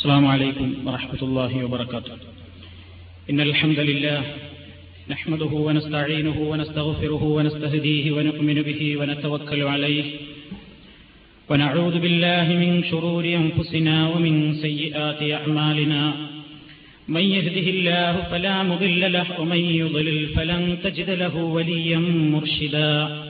السلام عليكم ورحمة الله وبركاته. إن الحمد لله نحمده ونستعينه ونستغفره ونستهديه ونؤمن به ونتوكل عليه. ونعوذ بالله من شرور أنفسنا ومن سيئات أعمالنا. من يهده الله فلا مضل له ومن يضلل فلن تجد له وليا مرشدا.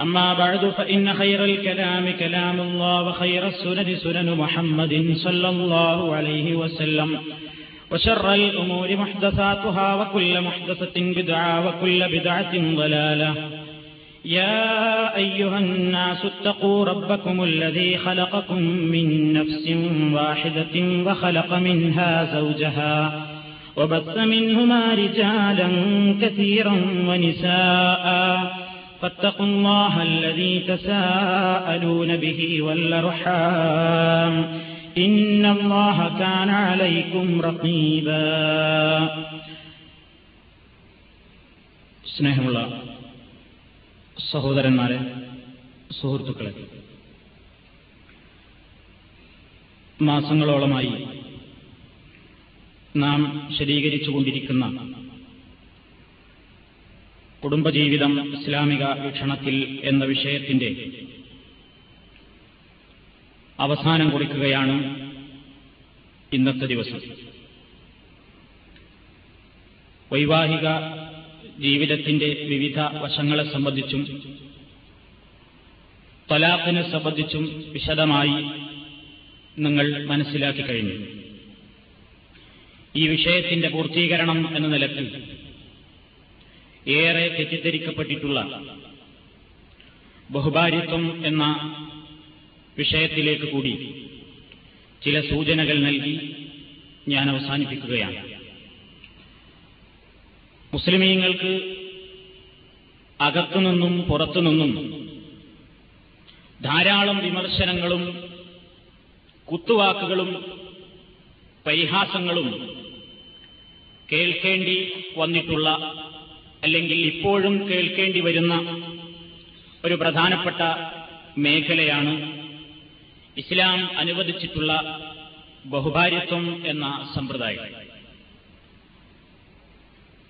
أما بعد فإن خير الكلام كلام الله وخير السنن سنن محمد صلى الله عليه وسلم وشر الأمور محدثاتها وكل محدثة بدعة وكل بدعة ضلالة يا أيها الناس اتقوا ربكم الذي خلقكم من نفس واحدة وخلق منها زوجها وبث منهما رجالا كثيرا ونساء فاتقوا الله الذي تساءلون به والأرحام إن الله كان عليكم رقيبا സ്നേഹമുള്ള സഹോദരന്മാരെ സുഹൃത്തുക്കളെ മാസങ്ങളോളമായി നാം ശരീകരിച്ചുകൊണ്ടിരിക്കുന്ന കുടുംബജീവിതം ഇസ്ലാമിക വീക്ഷണത്തിൽ എന്ന വിഷയത്തിന്റെ അവസാനം കുറിക്കുകയാണ് ഇന്നത്തെ ദിവസം. വൈവാഹിക ജീവിതത്തിന്റെ വിവിധ വശങ്ങളെ സംബന്ധിച്ചും തലാഖിനെ സംബന്ധിച്ചും വിശദമായി നിങ്ങൾ മനസ്സിലാക്കി കഴിഞ്ഞു. ഈ വിഷയത്തിന്റെ പൂർത്തീകരണം എന്ന നിലത്തിൽ ഏറെ തെറ്റിദ്ധരിക്കപ്പെട്ടിട്ടുള്ള ബഹുഭാര്യത്വം എന്ന വിഷയത്തിലേക്ക് കൂടി ചില സൂചനകൾ നൽകി ഞാൻ അവസാനിപ്പിക്കുകയാണ്. മുസ്ലിമീങ്ങൾക്ക് അകത്തുനിന്നും പുറത്തുനിന്നും ധാരാളം വിമർശനങ്ങളും കുത്തുവാക്കുകളും പരിഹാസങ്ങളും കേൾക്കേണ്ടി വന്നിട്ടുള്ള അല്ലെങ്കിൽ ഇപ്പോഴും കേൾക്കേണ്ടി വരുന്ന ഒരു പ്രധാനപ്പെട്ട മേഖലയാണ് ഇസ്ലാം അനുവദിച്ചിട്ടുള്ള ബഹുഭാര്യത്വം എന്ന സമ്പ്രദായം.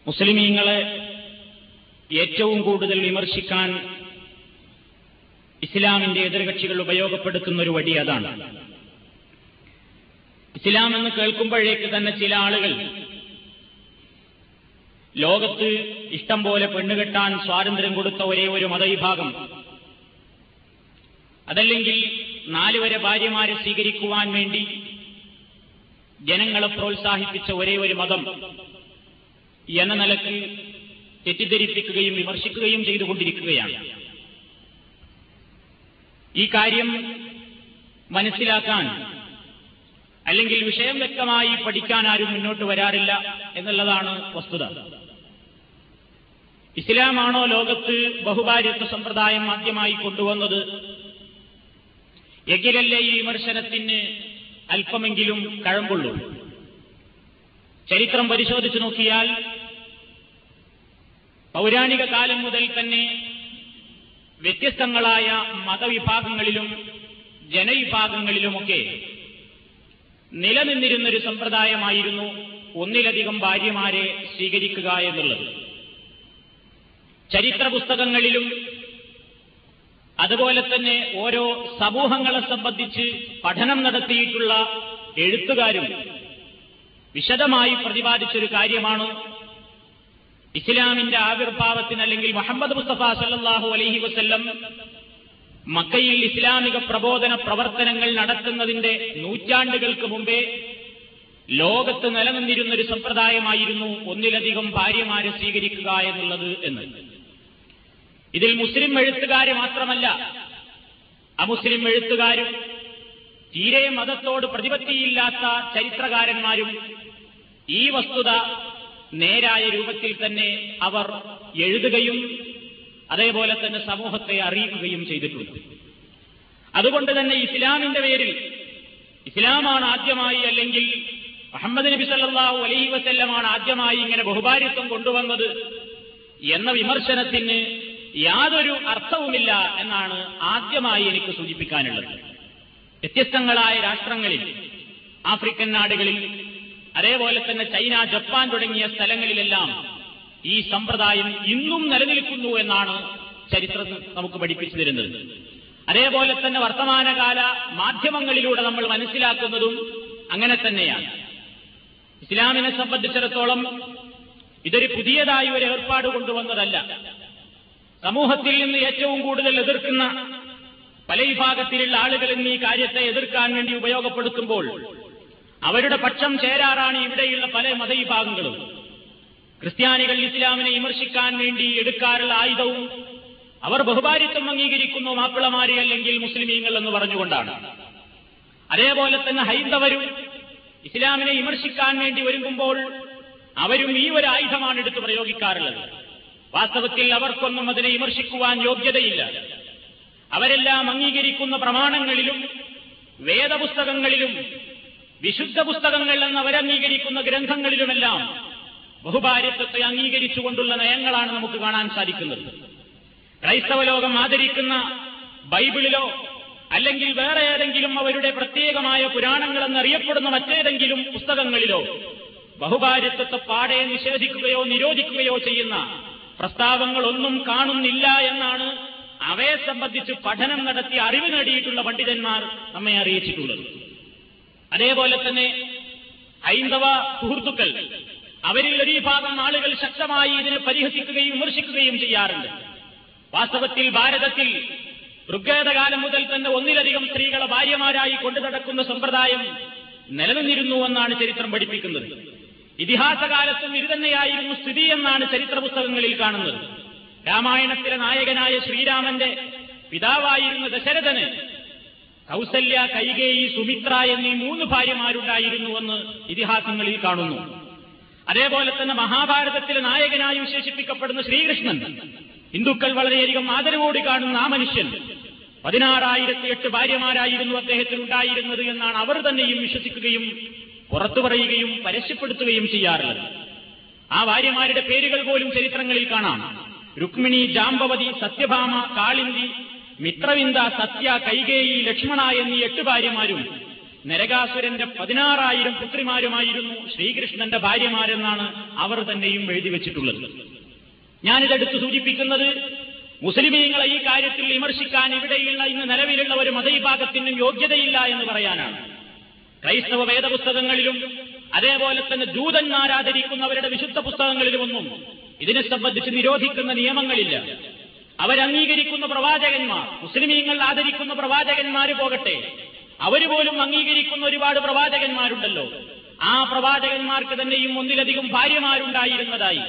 മുസ്ലിമീങ്ങളെ ഏറ്റവും കൂടുതൽ വിമർശിക്കാൻ ഇസ്ലാമിന്റെ എതിർകക്ഷികൾ ഉപയോഗപ്പെടുത്തുന്ന ഒരു വഴി അതാണ്. ഇസ്ലാം എന്ന് കേൾക്കുമ്പോഴേക്ക് തന്നെ ചില ആളുകൾ ലോകത്ത് ഇഷ്ടം പോലെ പെണ്ണുകെട്ടാൻ സ്വാതന്ത്ര്യം കൊടുത്ത ഒരേ ഒരു മതവിഭാഗം. അതല്ലെങ്കിൽ നാലുവരെ ഭാര്യമാരെ സ്വീകരിക്കുവാൻ വേണ്ടി ജനങ്ങളെ പ്രോത്സാഹിപ്പിച്ച ഒരേ ഒരു മതം എന്ന നിലയ്ക്ക് തെറ്റിദ്ധരിപ്പിക്കുകയും വിമർശിക്കുകയും ചെയ്തുകൊണ്ടിരിക്കുകയാണ്. ഈ കാര്യം മനസ്സിലാക്കാൻ അല്ലെങ്കിൽ വിഷയം വ്യക്തമായി പഠിക്കാൻ ആരും മുന്നോട്ട് വരാറില്ല എന്നുള്ളതാണ് വസ്തുത. ഇസ്ലാമാണോ ലോകത്ത് ബഹുഭാര്യത്വ സമ്പ്രദായം ആദ്യമായി കൊണ്ടുവന്നത്? എങ്കിലല്ലേ ഈ വിമർശനത്തിന് അല്പമെങ്കിലും കഴമ്പുള്ളൂ? ചരിത്രം പരിശോധിച്ചു നോക്കിയാൽ പൗരാണിക കാലം മുതൽ തന്നെ വ്യത്യസ്തങ്ങളായ മതവിഭാഗങ്ങളിലും ജനവിഭാഗങ്ങളിലുമൊക്കെ നിലനിന്നിരുന്നൊരു സമ്പ്രദായമായിരുന്നു ഒന്നിലധികം ഭാര്യമാരെ സ്വീകരിക്കുക എന്നുള്ളത്. ചരിത്ര പുസ്തകങ്ങളിലും അതുപോലെ തന്നെ ഓരോ സമൂഹങ്ങളെ സംബന്ധിച്ച് പഠനം നടത്തിയിട്ടുള്ള എഴുത്തുകാരും വിശദമായി പ്രതിപാദിച്ചൊരു കാര്യമാണ്. ഇസ്ലാമിന്റെ ആവിർഭാവത്തിന് അല്ലെങ്കിൽ മുഹമ്മദ് മുസ്തഫ സല്ലാഹു അലഹി വസ്ല്ലം മക്കയിൽ ഇസ്ലാമിക പ്രബോധന പ്രവർത്തനങ്ങൾ നടത്തുന്നതിന്റെ നൂറ്റാണ്ടുകൾക്ക് മുമ്പേ ലോകത്ത് നിലനിന്നിരുന്നൊരു സമ്പ്രദായമായിരുന്നു ഒന്നിലധികം ഭാര്യമാരെ സ്വീകരിക്കുക എന്നുള്ളത് എന്ന്. ഇതിൽ മുസ്ലിം എഴുത്തുകാര് മാത്രമല്ല അമുസ്ലിം എഴുത്തുകാരും തീരെ മതത്തോട് പ്രതിപത്തിയില്ലാത്ത ചരിത്രകാരന്മാരും ഈ വസ്തുത നേരായ രൂപത്തിൽ തന്നെ അവർ എഴുതുകയും അതേപോലെ തന്നെ സമൂഹത്തെ അറിയിക്കുകയും ചെയ്തിട്ടുണ്ട്. അതുകൊണ്ട് തന്നെ ഇസ്ലാമിന്റെ പേരിൽ ഇസ്ലാമാണ് ആദ്യമായി അല്ലെങ്കിൽ മുഹമ്മദ് നബി അലൈഹി വസല്ലമാണ് ആദ്യമായി ഇങ്ങനെ ബഹുഭാര്യത്വം കൊണ്ടുവന്നത് എന്ന വിമർശനത്തിന് യാതൊരു അർത്ഥവുമില്ല എന്നാണ് ആദ്യമായി എനിക്ക് സൂചിപ്പിക്കാനുള്ളത്. വ്യത്യസ്തങ്ങളായ രാഷ്ട്രങ്ങളിൽ ആഫ്രിക്കൻ നാടുകളിൽ അതേപോലെ തന്നെ ചൈന ജപ്പാൻ തുടങ്ങിയ സ്ഥലങ്ങളിലെല്ലാം ഈ സമ്പ്രദായം ഇന്നും നിലനിൽക്കുന്നു എന്നാണ് ചരിത്രം നമുക്ക് പഠിപ്പിച്ചു തരുന്നത്. അതേപോലെ തന്നെ വർത്തമാനകാല മാധ്യമങ്ങളിലൂടെ നമ്മൾ മനസ്സിലാക്കുന്നതും അങ്ങനെ തന്നെയാണ്. ഇസ്ലാമിനെ സംബന്ധിച്ചിടത്തോളം ഇതൊരു പുതിയതായി ഒരു ഏർപ്പാട് കൊണ്ടുവന്നതല്ല. സമൂഹത്തിൽ നിന്ന് ഏറ്റവും കൂടുതൽ എതിർക്കുന്ന പല വിഭാഗത്തിലുള്ള ആളുകൾ ഇന്ന് ഈ കാര്യത്തെ എതിർക്കാൻ വേണ്ടി ഉപയോഗപ്പെടുത്തുമ്പോൾ അവരുടെ പക്ഷം ചേരാറാണ് ഇവിടെയുള്ള പല മതവിഭാഗങ്ങളും. ക്രിസ്ത്യാനികൾ ഇസ്ലാമിനെ വിമർശിക്കാൻ വേണ്ടി എടുക്കാറുള്ള ആയുധവും അവർ ബഹുഭാരിത്വം അംഗീകരിക്കുന്നു മാപ്പിളമാരി അല്ലെങ്കിൽ മുസ്ലിമീങ്ങൾ എന്ന് പറഞ്ഞുകൊണ്ടാണ്. അതേപോലെ തന്നെ ഹൈന്ദവരും ഇസ്ലാമിനെ വിമർശിക്കാൻ വേണ്ടി ഒരുങ്ങുമ്പോൾ അവരും ഈ ഒരു ആയുധമാണ് എടുത്ത് പ്രയോഗിക്കാറുള്ളത്. വാസ്തവത്തിൽ അവർക്കൊന്നും അതിനെ വിമർശിക്കുവാൻ യോഗ്യതയില്ല. അവരെല്ലാം അംഗീകരിക്കുന്ന പ്രമാണങ്ങളിലും വേദപുസ്തകങ്ങളിലും വിശുദ്ധ പുസ്തകങ്ങൾ എന്ന് അവരംഗീകരിക്കുന്ന ഗ്രന്ഥങ്ങളിലുമെല്ലാം ബഹുഭാര്യത്വത്തെ അംഗീകരിച്ചുകൊണ്ടുള്ള നയങ്ങളാണ് നമുക്ക് കാണാൻ സാധിക്കുന്നത്. ക്രൈസ്തവ ലോകം ആദരിക്കുന്ന ബൈബിളിലോ അല്ലെങ്കിൽ വേറെ ഏതെങ്കിലും അവരുടെ പ്രത്യേകമായ പുരാണങ്ങളെന്നറിയപ്പെടുന്ന മറ്റേതെങ്കിലും പുസ്തകങ്ങളിലോ ബഹുഭാര്യത്വത്തെ പാടെ നിഷേധിക്കുകയോ നിരോധിക്കുകയോ ചെയ്യുന്ന പ്രസ്താവങ്ങളൊന്നും കാണുന്നില്ല എന്നാണ് അവയെ സംബന്ധിച്ച് പഠനം നടത്തി അറിവ് നേടിയിട്ടുള്ള പണ്ഡിതന്മാർ നമ്മെ അറിയിച്ചിട്ടുള്ളത്. അതേപോലെ തന്നെ ഹൈന്ദവ സുഹൃത്തുക്കൾ അവരിൽ ഒരു വിഭാഗം ആളുകൾ ശക്തമായി ഇതിനെ പരിഹസിക്കുകയും വിമർശിക്കുകയും ചെയ്യാറുണ്ട്. വാസ്തവത്തിൽ ഭാരതത്തിൽ ഋഗ്വേദകാലം മുതൽ തന്നെ ഒന്നിലധികം സ്ത്രീകളെ ഭാര്യമാരായി കൊണ്ടു നടക്കുന്ന സമ്പ്രദായം നിലനിന്നിരുന്നു എന്നാണ് ചരിത്രം പഠിപ്പിക്കുന്നത്. ഇതിഹാസകാലത്തും ഇത് തന്നെയായിരുന്നു സ്ഥിതി എന്നാണ് ചരിത്ര പുസ്തകങ്ങളിൽ കാണുന്നത്. രാമായണത്തിലെ നായകനായ ശ്രീരാമന്റെ പിതാവായിരുന്ന ദശരഥന് കൗസല്യ കൈകേയി സുമിത്ര എന്നീ മൂന്ന് ഭാര്യമാരുണ്ടായിരുന്നുവെന്ന് ഇതിഹാസങ്ങളിൽ കാണുന്നു. അതേപോലെ തന്നെ മഹാഭാരതത്തിലെ നായകനായി വിശേഷിപ്പിക്കപ്പെടുന്ന ശ്രീകൃഷ്ണൻ ഹിന്ദുക്കൾ വളരെയധികം ആദരവോട് കാണുന്ന ആ മനുഷ്യൻ പതിനാറായിരത്തി എട്ട് ഭാര്യമാരായിരുന്നു അദ്ദേഹത്തിന് ഉണ്ടായിരുന്നത് എന്നാണ് അവർ തന്നെയും വിശ്വസിക്കുകയും പുറത്തു പറയുകയും പരസ്യപ്പെടുത്തുകയും ചെയ്യാറുള്ളത്. ആ ഭാര്യമാരുടെ പേരുകൾ പോലും ചരിത്രങ്ങളിൽ കാണാം. രുക്മിണി ജാമ്പവതി സത്യഭാമ കാളിന്തി മിത്രവിന്ദ സത്യ കൈകേയി ലക്ഷ്മണ എന്നീ എട്ട് ഭാര്യമാരും നരകാസുരന്റെ പതിനാറായിരം പുത്രിമാരുമായിരുന്നു ശ്രീകൃഷ്ണന്റെ ഭാര്യമാരെന്നാണ് അവർ തന്നെയും എഴുതി വെച്ചിട്ടുള്ളത്. ഞാനിതെടുത്ത് സൂചിപ്പിക്കുന്നത് മുസ്ലിമീങ്ങളെ ഈ കാര്യത്തിൽ വിമർശിക്കാൻ ഇവിടെയുള്ള ഇന്ന് നിലവിലുള്ള ഒരു മതവിഭാഗത്തിനും യോഗ്യതയില്ല എന്ന് പറയാനാണ്. ക്രൈസ്തവ വേദപുസ്തകങ്ങളിലും അതേപോലെ തന്നെ ദൂതന്മാരാധരിക്കുന്നവരുടെ വിശുദ്ധ പുസ്തകങ്ങളിലുമൊന്നും ഇതിനെ സംബന്ധിച്ച് നിരോധിക്കുന്ന നിയമങ്ങളില്ല. അവരംഗീകരിക്കുന്ന പ്രവാചകന്മാർ മുസ്ലിമീങ്ങൾ ആദരിക്കുന്ന പ്രവാചകന്മാര് പോകട്ടെ അവർ പോലും അംഗീകരിക്കുന്ന ഒരുപാട് പ്രവാചകന്മാരുണ്ടല്ലോ. ആ പ്രവാചകന്മാർക്ക് തന്നെയും ഒന്നിലധികം ഭാര്യമാരുണ്ടായിരുന്നതായി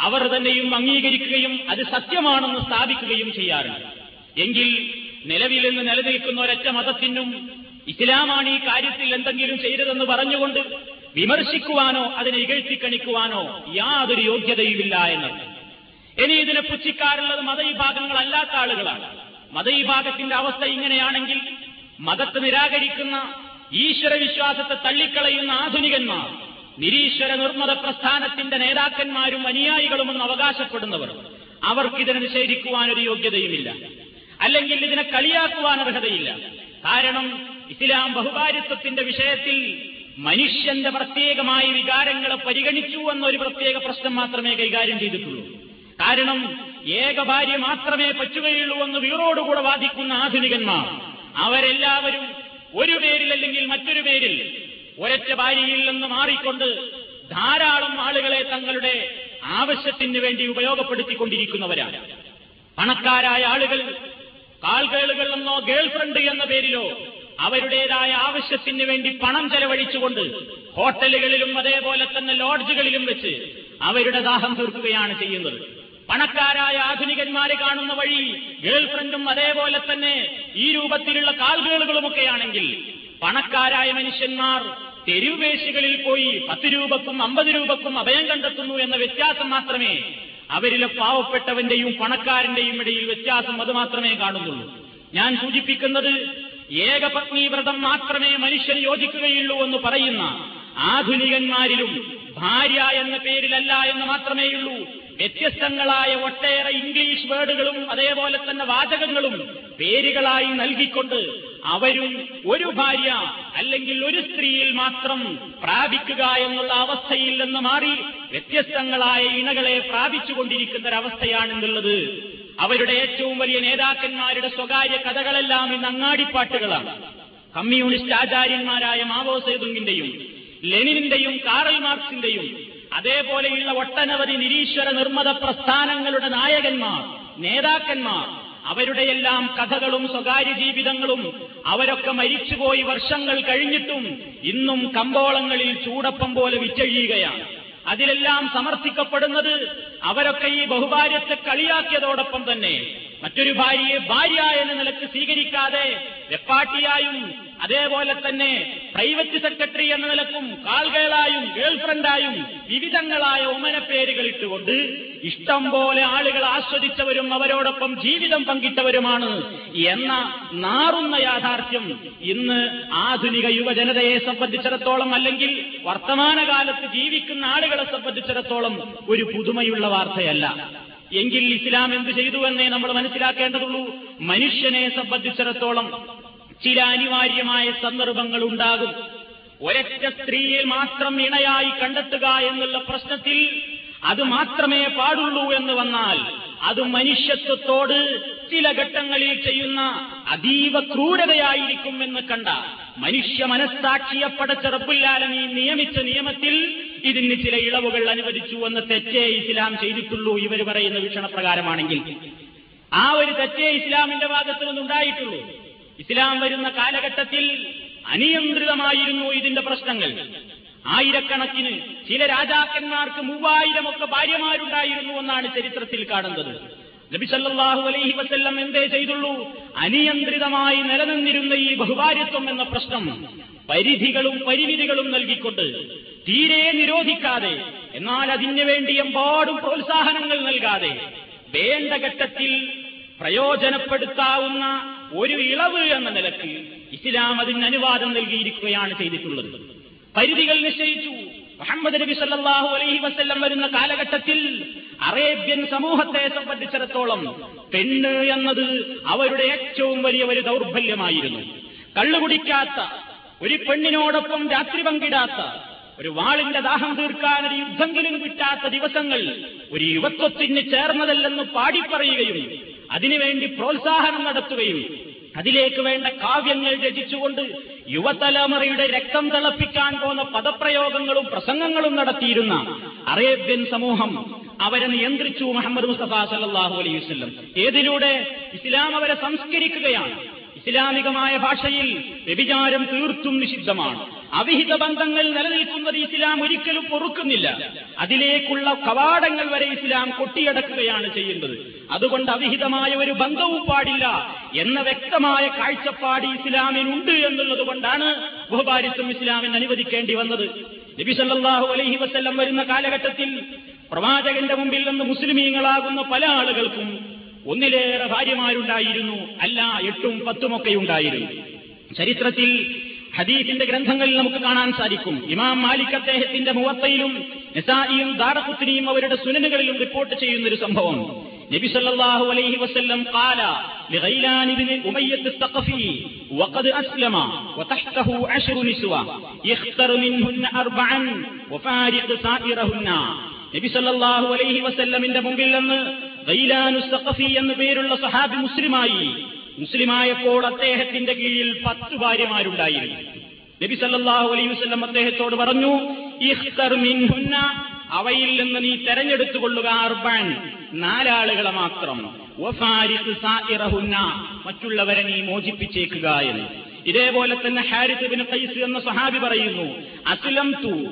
അവർ തന്നെയും അംഗീകരിക്കുകയും അത് സത്യമാണെന്ന് സ്ഥാപിക്കുകയും ചെയ്യാറുണ്ട്. എങ്കിൽ നിലവിൽ നിന്ന് നിലനിൽക്കുന്ന ഒരൊറ്റ മതത്തിനും ഇസ്ലാമാണ് ഈ കാര്യത്തിൽ എന്തെങ്കിലും ചെയ്തതെന്ന് പറഞ്ഞുകൊണ്ട് വിമർശിക്കുവാനോ അതിനെ ഇകഴ്ത്തിക്കണിക്കുവാനോ യാതൊരു യോഗ്യതയുമില്ല എന്നത്. ഇനി ഇതിനെ പുച്ഛിക്കാറുള്ളത് മതവിഭാഗങ്ങളല്ലാത്ത ആളുകളാണ്. മതവിഭാഗത്തിന്റെ അവസ്ഥ ഇങ്ങനെയാണെങ്കിൽ മതത്തെ നിരാകരിക്കുന്ന ഈശ്വരവിശ്വാസത്തെ തള്ളിക്കളയുന്ന ആധുനികന്മാർ നിരീശ്വര നിർമ്മത പ്രസ്ഥാനത്തിന്റെ നേതാക്കന്മാരും അനുയായികളുമെന്ന് അവകാശപ്പെടുന്നവർ അവർക്കിതിനെ നിഷേധിക്കുവാനൊരു യോഗ്യതയുമില്ല. അല്ലെങ്കിൽ ഇതിനെ കളിയാക്കുവാൻ അർഹതയില്ല. കാരണം ഇസ്ലാം ബഹുഭാരിത്വത്തിന്റെ വിഷയത്തിൽ മനുഷ്യന്റെ പ്രത്യേകമായ വികാരങ്ങളെ പരിഗണിച്ചു എന്നൊരു പ്രത്യേക പ്രശ്നം മാത്രമേ കൈകാര്യം ചെയ്തിട്ടുള്ളൂ. കാരണം ഏക ഭാര്യ മാത്രമേ പറ്റുകയുള്ളൂ എന്ന് വീറോടുകൂടെ വാദിക്കുന്ന ആധുനികന്മാർ അവരെല്ലാവരും ഒരു പേരിൽ അല്ലെങ്കിൽ മറ്റൊരു പേരിൽ ഒരൊറ്റ ഭാര്യയിൽ നിന്ന് മാറിക്കൊണ്ട് ധാരാളം ആളുകളെ തങ്ങളുടെ ആവശ്യത്തിന് വേണ്ടി ഉപയോഗപ്പെടുത്തിക്കൊണ്ടിരിക്കുന്നവരാണ്. പണക്കാരായ ആളുകൾ കാൽകേളുകൾ എന്നോ ഗേൾഫ്രണ്ട് എന്ന പേരിലോ അവരുടേതായ ആവശ്യത്തിന് വേണ്ടി പണം ചെലവഴിച്ചുകൊണ്ട് ഹോട്ടലുകളിലും അതേപോലെ തന്നെ ലോഡ്ജുകളിലും വെച്ച് അവരുടെ ദാഹം തീർക്കുകയാണ് ചെയ്യുന്നത്. പണക്കാരായ ആധുനികന്മാരെ കാണുന്ന വഴി ഗേൾഫ്രണ്ടും അതേപോലെ തന്നെ ഈ രൂപത്തിലുള്ള കാൽകേളുകളുമൊക്കെയാണെങ്കിൽ പണക്കാരായ മനുഷ്യന്മാർ തെരുവേശികളിൽ പോയി പത്ത് രൂപക്കും അമ്പത് രൂപക്കും അഭയം കണ്ടെത്തുന്നു എന്ന വ്യത്യാസം മാത്രമേ അവരിലെ പാവപ്പെട്ടവന്റെയും പണക്കാരന്റെയും ഇടയിൽ വ്യത്യാസം അത് മാത്രമേ കാണുന്നുള്ളൂ. ഞാൻ സൂചിപ്പിക്കുന്നത് ഏകപത്നി വ്രതം മാത്രമേ മനുഷ്യൻ യോജിക്കുകയുള്ളൂ എന്ന് പറയുന്ന ആധുനികന്മാരിലും ഭാര്യ എന്ന പേരിലല്ല എന്ന് മാത്രമേയുള്ളൂ. വ്യത്യസ്തങ്ങളായ ഒട്ടേറെ ഇംഗ്ലീഷ് വേർഡുകളും അതേപോലെ തന്നെ വാചകങ്ങളും പേരുകളായി നൽകിക്കൊണ്ട് അവരും ഒരു ഭാര്യ അല്ലെങ്കിൽ ഒരു സ്ത്രീയിൽ മാത്രം പ്രാപിക്കുക എന്നുള്ള അവസ്ഥയിൽ നിന്ന് മാറി വ്യത്യസ്തങ്ങളായ ഇണകളെ പ്രാപിച്ചുകൊണ്ടിരിക്കുന്ന ഒരവസ്ഥയാണെന്നുള്ളത് അവരുടെ ഏറ്റവും വലിയ നേതാക്കന്മാരുടെ സ്വകാര്യ കഥകളെല്ലാം ഇന്ന് അങ്ങാടിപ്പാട്ടുകളാണ്. കമ്മ്യൂണിസ്റ്റ് ആചാര്യന്മാരായ മാവോ സേതുങ്ങിന്റെയും ലെനിനിന്റെയും കാറൽ മാർക്സിന്റെയും അതേപോലെയുള്ള ഒട്ടനവധി നിരീശ്വര നിർമ്മത പ്രസ്ഥാനങ്ങളുടെ നായകന്മാർ നേതാക്കന്മാർ അവരുടെയെല്ലാം കഥകളും സ്വകാര്യ ജീവിതങ്ങളും അവരൊക്കെ മരിച്ചുപോയി വർഷങ്ങൾ കഴിഞ്ഞിട്ടും ഇന്നും കമ്പോളങ്ങളിൽ ചൂടപ്പം പോലെ വിറ്റഴിയുകയാണ്. അതിലെല്ലാം സമർത്ഥിക്കപ്പെടുന്നത് അവരൊക്കെ ഈ ബഹുഭാര്യത്തെ കളിയാക്കിയതോടൊപ്പം തന്നെ. മറ്റൊരു ഭാര്യയെ ഭാര്യ എന്ന നിലയ്ക്ക് സ്വീകരിക്കാതെ വെപ്പാട്ടിയായും അതേപോലെ തന്നെ പ്രൈവറ്റ് സെക്രട്ടറി എന്ന നിലക്കും കാൾഗേളായും ഗേൾഫ്രണ്ടായും വിവിധങ്ങളായ ഉമന പേരുകൾ ഇട്ടുകൊണ്ട് ഇഷ്ടം പോലെ ആളുകൾ ആസ്വദിച്ചവരും അവരോടൊപ്പം ജീവിതം പങ്കിട്ടവരുമാണ് എന്ന നാറുന്ന യാഥാർത്ഥ്യം ഇന്ന് ആധുനിക യുവജനതയെ സംബന്ധിച്ചിടത്തോളം അല്ലെങ്കിൽ വർത്തമാനകാലത്ത് ജീവിക്കുന്ന ആളുകളെ സംബന്ധിച്ചിടത്തോളം ഒരു പുതുമയുള്ള വാർത്തയല്ല. എങ്കിൽ ഇസ്ലാം എന്ത് ചെയ്തു എന്നേ നമ്മൾ മനസ്സിലാക്കേണ്ടതുള്ളൂ. മനുഷ്യനെ സംബന്ധിച്ചിടത്തോളം ചില അനിവാര്യമായ സന്ദർഭങ്ങൾ ഉണ്ടാകും. ഒരൊറ്റ സ്ത്രീയെ മാത്രം ഇണയായി കണ്ടെത്തുക എന്നുള്ള പ്രശ്നത്തിൽ അത് മാത്രമേ പാടുള്ളൂ എന്ന് വന്നാൽ അത് മനുഷ്യത്വത്തോട് ചില ഘട്ടങ്ങളിൽ ചെയ്യുന്ന അതീവ ക്രൂരതയായിരിക്കും എന്ന് കണ്ട മനുഷ്യ മനസ്സാക്ഷിയെ പടച്ച നിയമിച്ച നിയമത്തിൽ ഇതിന് ചില ഇളവുകൾ അനുവദിച്ചു എന്ന് തെറ്റേ ഇസ്ലാം ചെയ്തിട്ടുള്ളൂ ഇവർ പറയുന്ന വീക്ഷണപ്രകാരമാണെങ്കിൽ. ആ ഒരു തെറ്റേ ഇസ്ലാമിന്റെ ഭാഗത്തു നിന്നുണ്ടായിട്ടുള്ളൂ ഇസ്ലാം വരുന്ന കാലഘട്ടത്തിൽ അനിയന്ത്രിതമായിരുന്നു ഇതിന്റെ പ്രശ്നങ്ങൾ. ആയിരക്കണക്കിന് ചില രാജാക്കന്മാർക്ക് മൂവായിരമൊക്കെ ഭാര്യമാരുണ്ടായിരുന്നു എന്നാണ് ചരിത്രത്തിൽ കാണുന്നത്. നബിസല്ലാഹു അലൈഹി വസ്ല്ലം എന്തേ ചെയ്തുള്ളൂ? അനിയന്ത്രിതമായി നിലനിന്നിരുന്ന ഈ ബഹുഭാര്യത്വം എന്ന പ്രശ്നം പരിധികളും പരിമിതികളും നൽകിക്കൊണ്ട് തീരെ നിരോധിക്കാതെ എന്നാൽ അതിനു വേണ്ടി എമ്പാടും പ്രോത്സാഹനങ്ങൾ നൽകാതെ വേണ്ട ഘട്ടത്തിൽ പ്രയോജനപ്പെടുത്താവുന്ന ഒരു ഇളവ് എന്ന നിലയ്ക്ക് ഇസ്ലാം അതിന് അനുവാദം നൽകിയിരിക്കുകയാണ് ചെയ്തിട്ടുള്ളത്. പരിധികൾ നിശ്ചയിച്ചു. മുഹമ്മദ് നബി സല്ലാഹു അലൈഹി വസ്ല്ലം വരുന്ന കാലഘട്ടത്തിൽ അറേബ്യൻ സമൂഹത്തെ സംബന്ധിച്ചിടത്തോളം പെണ്ണ് എന്നത് അവരുടെ ഏറ്റവും വലിയ ഒരു ദൗർബല്യമായിരുന്നു. കള്ളുകുടിക്കാത്ത ഒരു പെണ്ണിനോടൊപ്പം രാത്രി പങ്കിടാത്ത ഒരു വാളിന്റെ ദാഹം തീർക്കാൻ ഒരു യുദ്ധമെങ്കിലും കിട്ടാത്ത ദിവസങ്ങൾ ഒരു യുവത്വത്തിന് ചേർന്നതല്ലെന്ന് പാടിപ്പറയുകയും അതിനുവേണ്ടി പ്രോത്സാഹനം നടത്തുകയും അതിലേക്ക് വേണ്ട കാവ്യങ്ങൾ രചിച്ചുകൊണ്ട് യുവതലമുറയുടെ രക്തം തിളപ്പിക്കാൻ പോന്ന പദപ്രയോഗങ്ങളും പ്രസംഗങ്ങളും നടത്തിയിരുന്ന അറേബ്യൻ സമൂഹം അവരെ നിയന്ത്രിച്ചു മുഹമ്മദ് മുസ്തഫ സല്ലാഹു അലൈഹി വസ്ലം ഏതിലൂടെ? ഇസ്ലാം അവരെ സംസ്കരിക്കുകയാണ്. ഇസ്ലാമികമായ ഭാഷയിൽ വ്യഭിചാരം തീർത്തും നിഷിദ്ധമാണ്. അവിഹിത ബന്ധങ്ങൾ നിലനിൽക്കുന്നത് ഇസ്ലാം ഒരിക്കലും പൊറുക്കുന്നില്ല. അതിലേക്കുള്ള കവാടങ്ങൾ വരെ ഇസ്ലാം കൊട്ടിയടക്കുകയാണ് ചെയ്യുന്നത് അതുകൊണ്ട് അവിഹിതമായ ഒരു ബന്ധവും പാടില്ല എന്ന വ്യക്തമായ കാഴ്ചപ്പാട് ഇസ്ലാമിനുണ്ട് എന്നുള്ളത് കൊണ്ടാണ് ബഹുഭാരിത്വം ഇസ്ലാമിന് അനുവദിക്കേണ്ടി വന്നത്. നബി സല്ലാഹു അലൈഹി വസ്ല്ലം വരുന്ന കാലഘട്ടത്തിൽ പ്രവാചകന്റെ മുമ്പിൽ നിന്ന് മുസ്ലിമീങ്ങളാകുന്ന പല ആളുകൾക്കും ഒന്നിലേറെ ഭാര്യമാരുണ്ടായിരുന്നു. അല്ല എട്ടും പത്തുമൊക്കെ ഉണ്ടായിരുന്നു. ചരിത്രത്തിൽ ഹദീഫിന്റെ ഗ്രന്ഥങ്ങളിൽ നമുക്ക് കാണാൻ സാധിക്കും. ഇമാം മാലിക് അദ്ദേഹത്തിന്റെ മുവത്തയിലും നിസായിയും ദാറഖുത്തിനിയും അവരുടെ സുനനുകളിലും റിപ്പോർട്ട് ചെയ്യുന്ന ഒരു സംഭവം. നബി സല്ലല്ലാഹു അലൈഹി വസല്ലം قال لغيلان بن أمية الثقفي وقد أسلم وتحته عشر نسوة يختر منهن أربعا وفارق سائرهن നബി സല്ലല്ലാഹു അലൈഹി വസല്ലമിന്റെ മുമ്പിൽ നിന്ന് ഗൈലാനു സഖഫി എന്ന പേരുള്ള സഹാബി മുസ്ലിമായി മുസ്ലിമായപ്പോൾ അദ്ദേഹത്തിന്റെ കീഴിൽ പത്ത് ഭാര്യമാരുണ്ടായിരുന്നു നബി സല്ലല്ലാഹു അലൈഹി വസല്ലം അദ്ദേഹത്തോട് പറഞ്ഞു ഇഖ്തർ മിൻഹുന്ന അവയിൽ നിന്ന് നീ തെരഞ്ഞെടുത്തുകൊള്ളുക അർബൻ നാലാളുകളെ മാത്രം. മറ്റുള്ളവരെ നീ മോചിപ്പിച്ചേക്കുക എന്ന്. ഇതേപോലെ തന്നെ ഹാരിസ് ബിൻ ഖൈസ് എന്ന സഹാബി പറയുന്നു അസ്ലം തു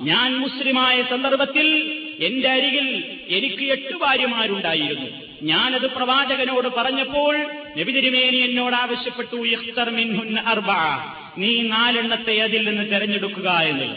ഞാൻ മുസ്ലിമായ സന്ദർഭത്തിൽ എന്റെ അരികിൽ എനിക്ക് എട്ട് ഭാര്യമാരുണ്ടായിരുന്നു. ഞാനത് പ്രവാചകനോട് പറഞ്ഞപ്പോൾ നബി തിരുമേനി എന്നോട് ആവശ്യപ്പെട്ടു ഇഖ്തർ മിൻഹുന്ന അർബ നീ നാലെണ്ണത്തെ അതിൽ നിന്ന് തെരഞ്ഞെടുക്കുക എന്ന്.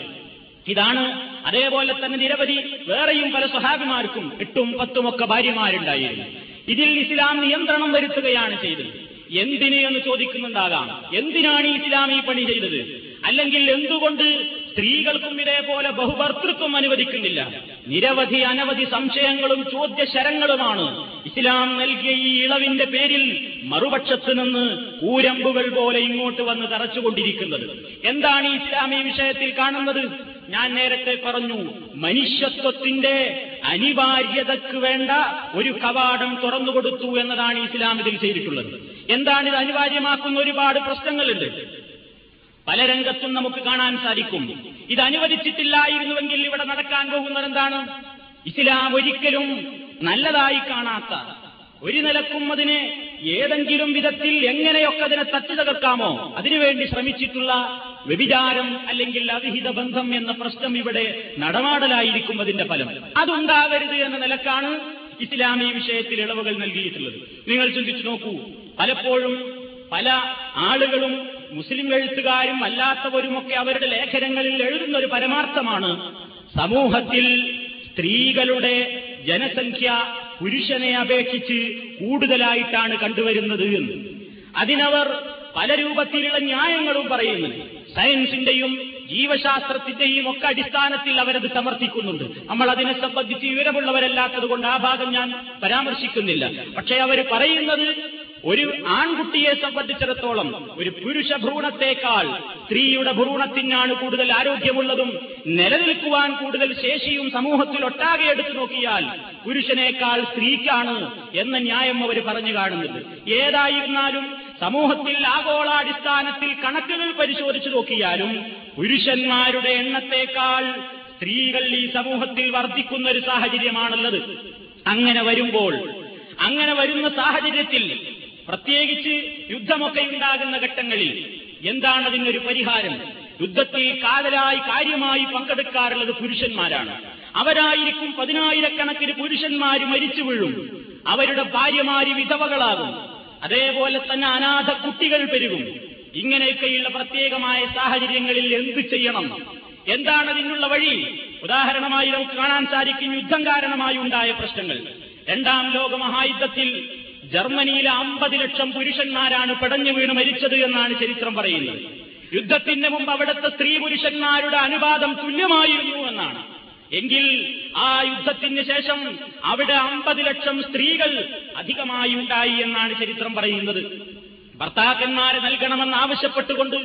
ഇതാണ് അതേപോലെ തന്നെ നിരവധി വേറെയും പല സ്വഹാബിമാർക്കും എട്ടും പത്തുമൊക്കെ ഭാര്യമാരുണ്ടായിരുന്നു. ഇതിൽ ഇസ്ലാം നിയന്ത്രണം വരുത്തുകയാണ് ചെയ്തത്. എന്തിന് എന്ന് ചോദിക്കുന്നുണ്ടാകാം. എന്തിനാണ് ഇസ്ലാം ഈ പണി ചെയ്തത്? അല്ലെങ്കിൽ എന്തുകൊണ്ട് സ്ത്രീകൾക്കും ഇതേപോലെ ബഹുഭർത്തൃത്വം അനുവദിക്കുന്നില്ല? നിരവധി അനവധി സംശയങ്ങളും ചോദ്യശരങ്ങളുമാണ് ഇസ്ലാം നൽകിയ ഈ ഇളവിന്റെ പേരിൽ മറുപക്ഷത്ത് നിന്ന് കൂരമ്പുകൾ പോലെ ഇങ്ങോട്ട് വന്ന് തറച്ചുകൊണ്ടിരിക്കുന്നത്. എന്താണ് ഇസ്ലാം ഈ വിഷയത്തിൽ കാണുന്നത്? ഞാൻ നേരത്തെ പറഞ്ഞു മനുഷ്യത്വത്തിന്റെ അനിവാര്യതയ്ക്ക് വേണ്ട ഒരു കവാടം തുറന്നുകൊടുത്തു എന്നതാണ് ഇസ്ലാം ഇതിൽ ചെയ്തിട്ടുള്ളത്. എന്താണ് ഇത് അനിവാര്യമാക്കുന്ന ഒരുപാട് പ്രശ്നങ്ങളുണ്ട്. പല രംഗത്തും നമുക്ക് കാണാൻ സാധിക്കും. ഇത് അനുവദിച്ചിട്ടില്ലായിരുന്നുവെങ്കിൽ ഇവിടെ നടക്കാൻ പോകുന്നത് എന്താണ് ഇസ്ലാം ഒരിക്കലും നല്ലതായി കാണാത്ത ഒരു നിലക്കും അതിനെ ഏതെങ്കിലും വിധത്തിൽ എങ്ങനെയൊക്കെ അതിനെ തച്ചു തകർക്കാമോ? അതിനുവേണ്ടി ശ്രമിച്ചിട്ടുള്ള വ്യഭിചാരം അല്ലെങ്കിൽ അവിഹിത ബന്ധം എന്ന പ്രശ്നം ഇവിടെ നടമാടലായിരിക്കും അതിന്റെ ഫലം. അതുണ്ടാവരുത് എന്ന നിലക്കാണ് ഇസ്ലാം ഈ വിഷയത്തിൽ ഇളവുകൾ നൽകിയിട്ടുള്ളത്. നിങ്ങൾ ചിന്തിച്ചു നോക്കൂ പലപ്പോഴും പല ആളുകളും മുസ്ലിം എഴുത്തുകാരും അല്ലാത്തവരുമൊക്കെ അവരുടെ ലേഖനങ്ങളിൽ എഴുതുന്ന ഒരു പരമാർത്ഥമാണ്. സമൂഹത്തിൽ സ്ത്രീകളുടെ ജനസംഖ്യ പുരുഷനെ അപേക്ഷിച്ച് കൂടുതലായിട്ടാണ് കണ്ടുവരുന്നത് എന്ന്. അതിനവർ പല രൂപത്തിലുള്ള ന്യായങ്ങളും പറയുന്നുണ്ട്. സയൻസിന്റെയും ജീവശാസ്ത്രത്തിന്റെയും ഒക്കെ അടിസ്ഥാനത്തിൽ അവരത് സമർത്ഥിക്കുന്നുണ്ട്. നമ്മൾ അതിനെ സംബന്ധിച്ച് വിവരമുള്ളവരല്ലാത്തത് കൊണ്ട് ആ ഭാഗം ഞാൻ പരാമർശിക്കുന്നില്ല. പക്ഷേ അവർ പറയുന്നത് ഒരു ആൺകുട്ടിയെ സംബന്ധിച്ചിടത്തോളം ഒരു പുരുഷ ഭ്രൂണത്തെക്കാൾ സ്ത്രീയുടെ ഭ്രൂണത്തിനാണ് കൂടുതൽ ആരോഗ്യമുള്ളതും നിലനിൽക്കുവാൻ കൂടുതൽ ശേഷിയും സമൂഹത്തിൽ ഒട്ടാകെ എടുത്തു നോക്കിയാൽ പുരുഷനേക്കാൾ സ്ത്രീക്കാണ് എന്ന ന്യായം അവർ പറഞ്ഞു കാണുന്നത്. ഏതായിരുന്നാലും സമൂഹത്തിൽ ആഗോളാടിസ്ഥാനത്തിൽ കണക്കുകൾ പരിശോധിച്ചു നോക്കിയാലും പുരുഷന്മാരുടെ എണ്ണത്തേക്കാൾ സ്ത്രീകൾ ഈ സമൂഹത്തിൽ വർദ്ധിക്കുന്ന ഒരു സാഹചര്യമാണുള്ളത്. അങ്ങനെ വരുമ്പോൾ അങ്ങനെ വരുന്ന സാഹചര്യത്തിൽ പ്രത്യേകിച്ച് യുദ്ധമൊക്കെ ഉണ്ടാകുന്ന ഘട്ടങ്ങളിൽ എന്താണ് അതിനൊരു പരിഹാരം? യുദ്ധത്തിൽ കാതലായി കാര്യമായി പങ്കെടുക്കാറുള്ളത് പുരുഷന്മാരാണ്. അവരായിരിക്കും പതിനായിരക്കണക്കിന് പുരുഷന്മാർ മരിച്ചു വീഴും. അവരുടെ ഭാര്യമാര് വിധവകളാകും. അതേപോലെ തന്നെ അനാഥ കുട്ടികൾ പെരുകും. ഇങ്ങനെയൊക്കെയുള്ള പ്രത്യേകമായ സാഹചര്യങ്ങളിൽ എന്ത് ചെയ്യണം? എന്താണ് അതിനുള്ള വഴി? ഉദാഹരണമായി നമുക്ക് കാണാൻ സാധിക്കും യുദ്ധം കാരണമായി ഉണ്ടായ പ്രശ്നങ്ങൾ. രണ്ടാം ലോക മഹായുദ്ധത്തിൽ ജർമ്മനിയിലെ അമ്പത് ലക്ഷം പുരുഷന്മാരാണ് പടഞ്ഞു വീണ് മരിച്ചത് എന്നാണ് ചരിത്രം പറയുന്നത്. യുദ്ധത്തിന് മുമ്പ് അവിടുത്തെ സ്ത്രീ പുരുഷന്മാരുടെ അനുപാതം തുല്യമായിരുന്നു എന്നാണ്. എങ്കിൽ ആ യുദ്ധത്തിന് ശേഷം അവിടെ അമ്പത് ലക്ഷം സ്ത്രീകൾ അധികമായി ഉണ്ടായി എന്നാണ് ചരിത്രം പറയുന്നത്. ഭർത്താക്കന്മാരെ നൽകണമെന്ന് ആവശ്യപ്പെട്ടുകൊണ്ട്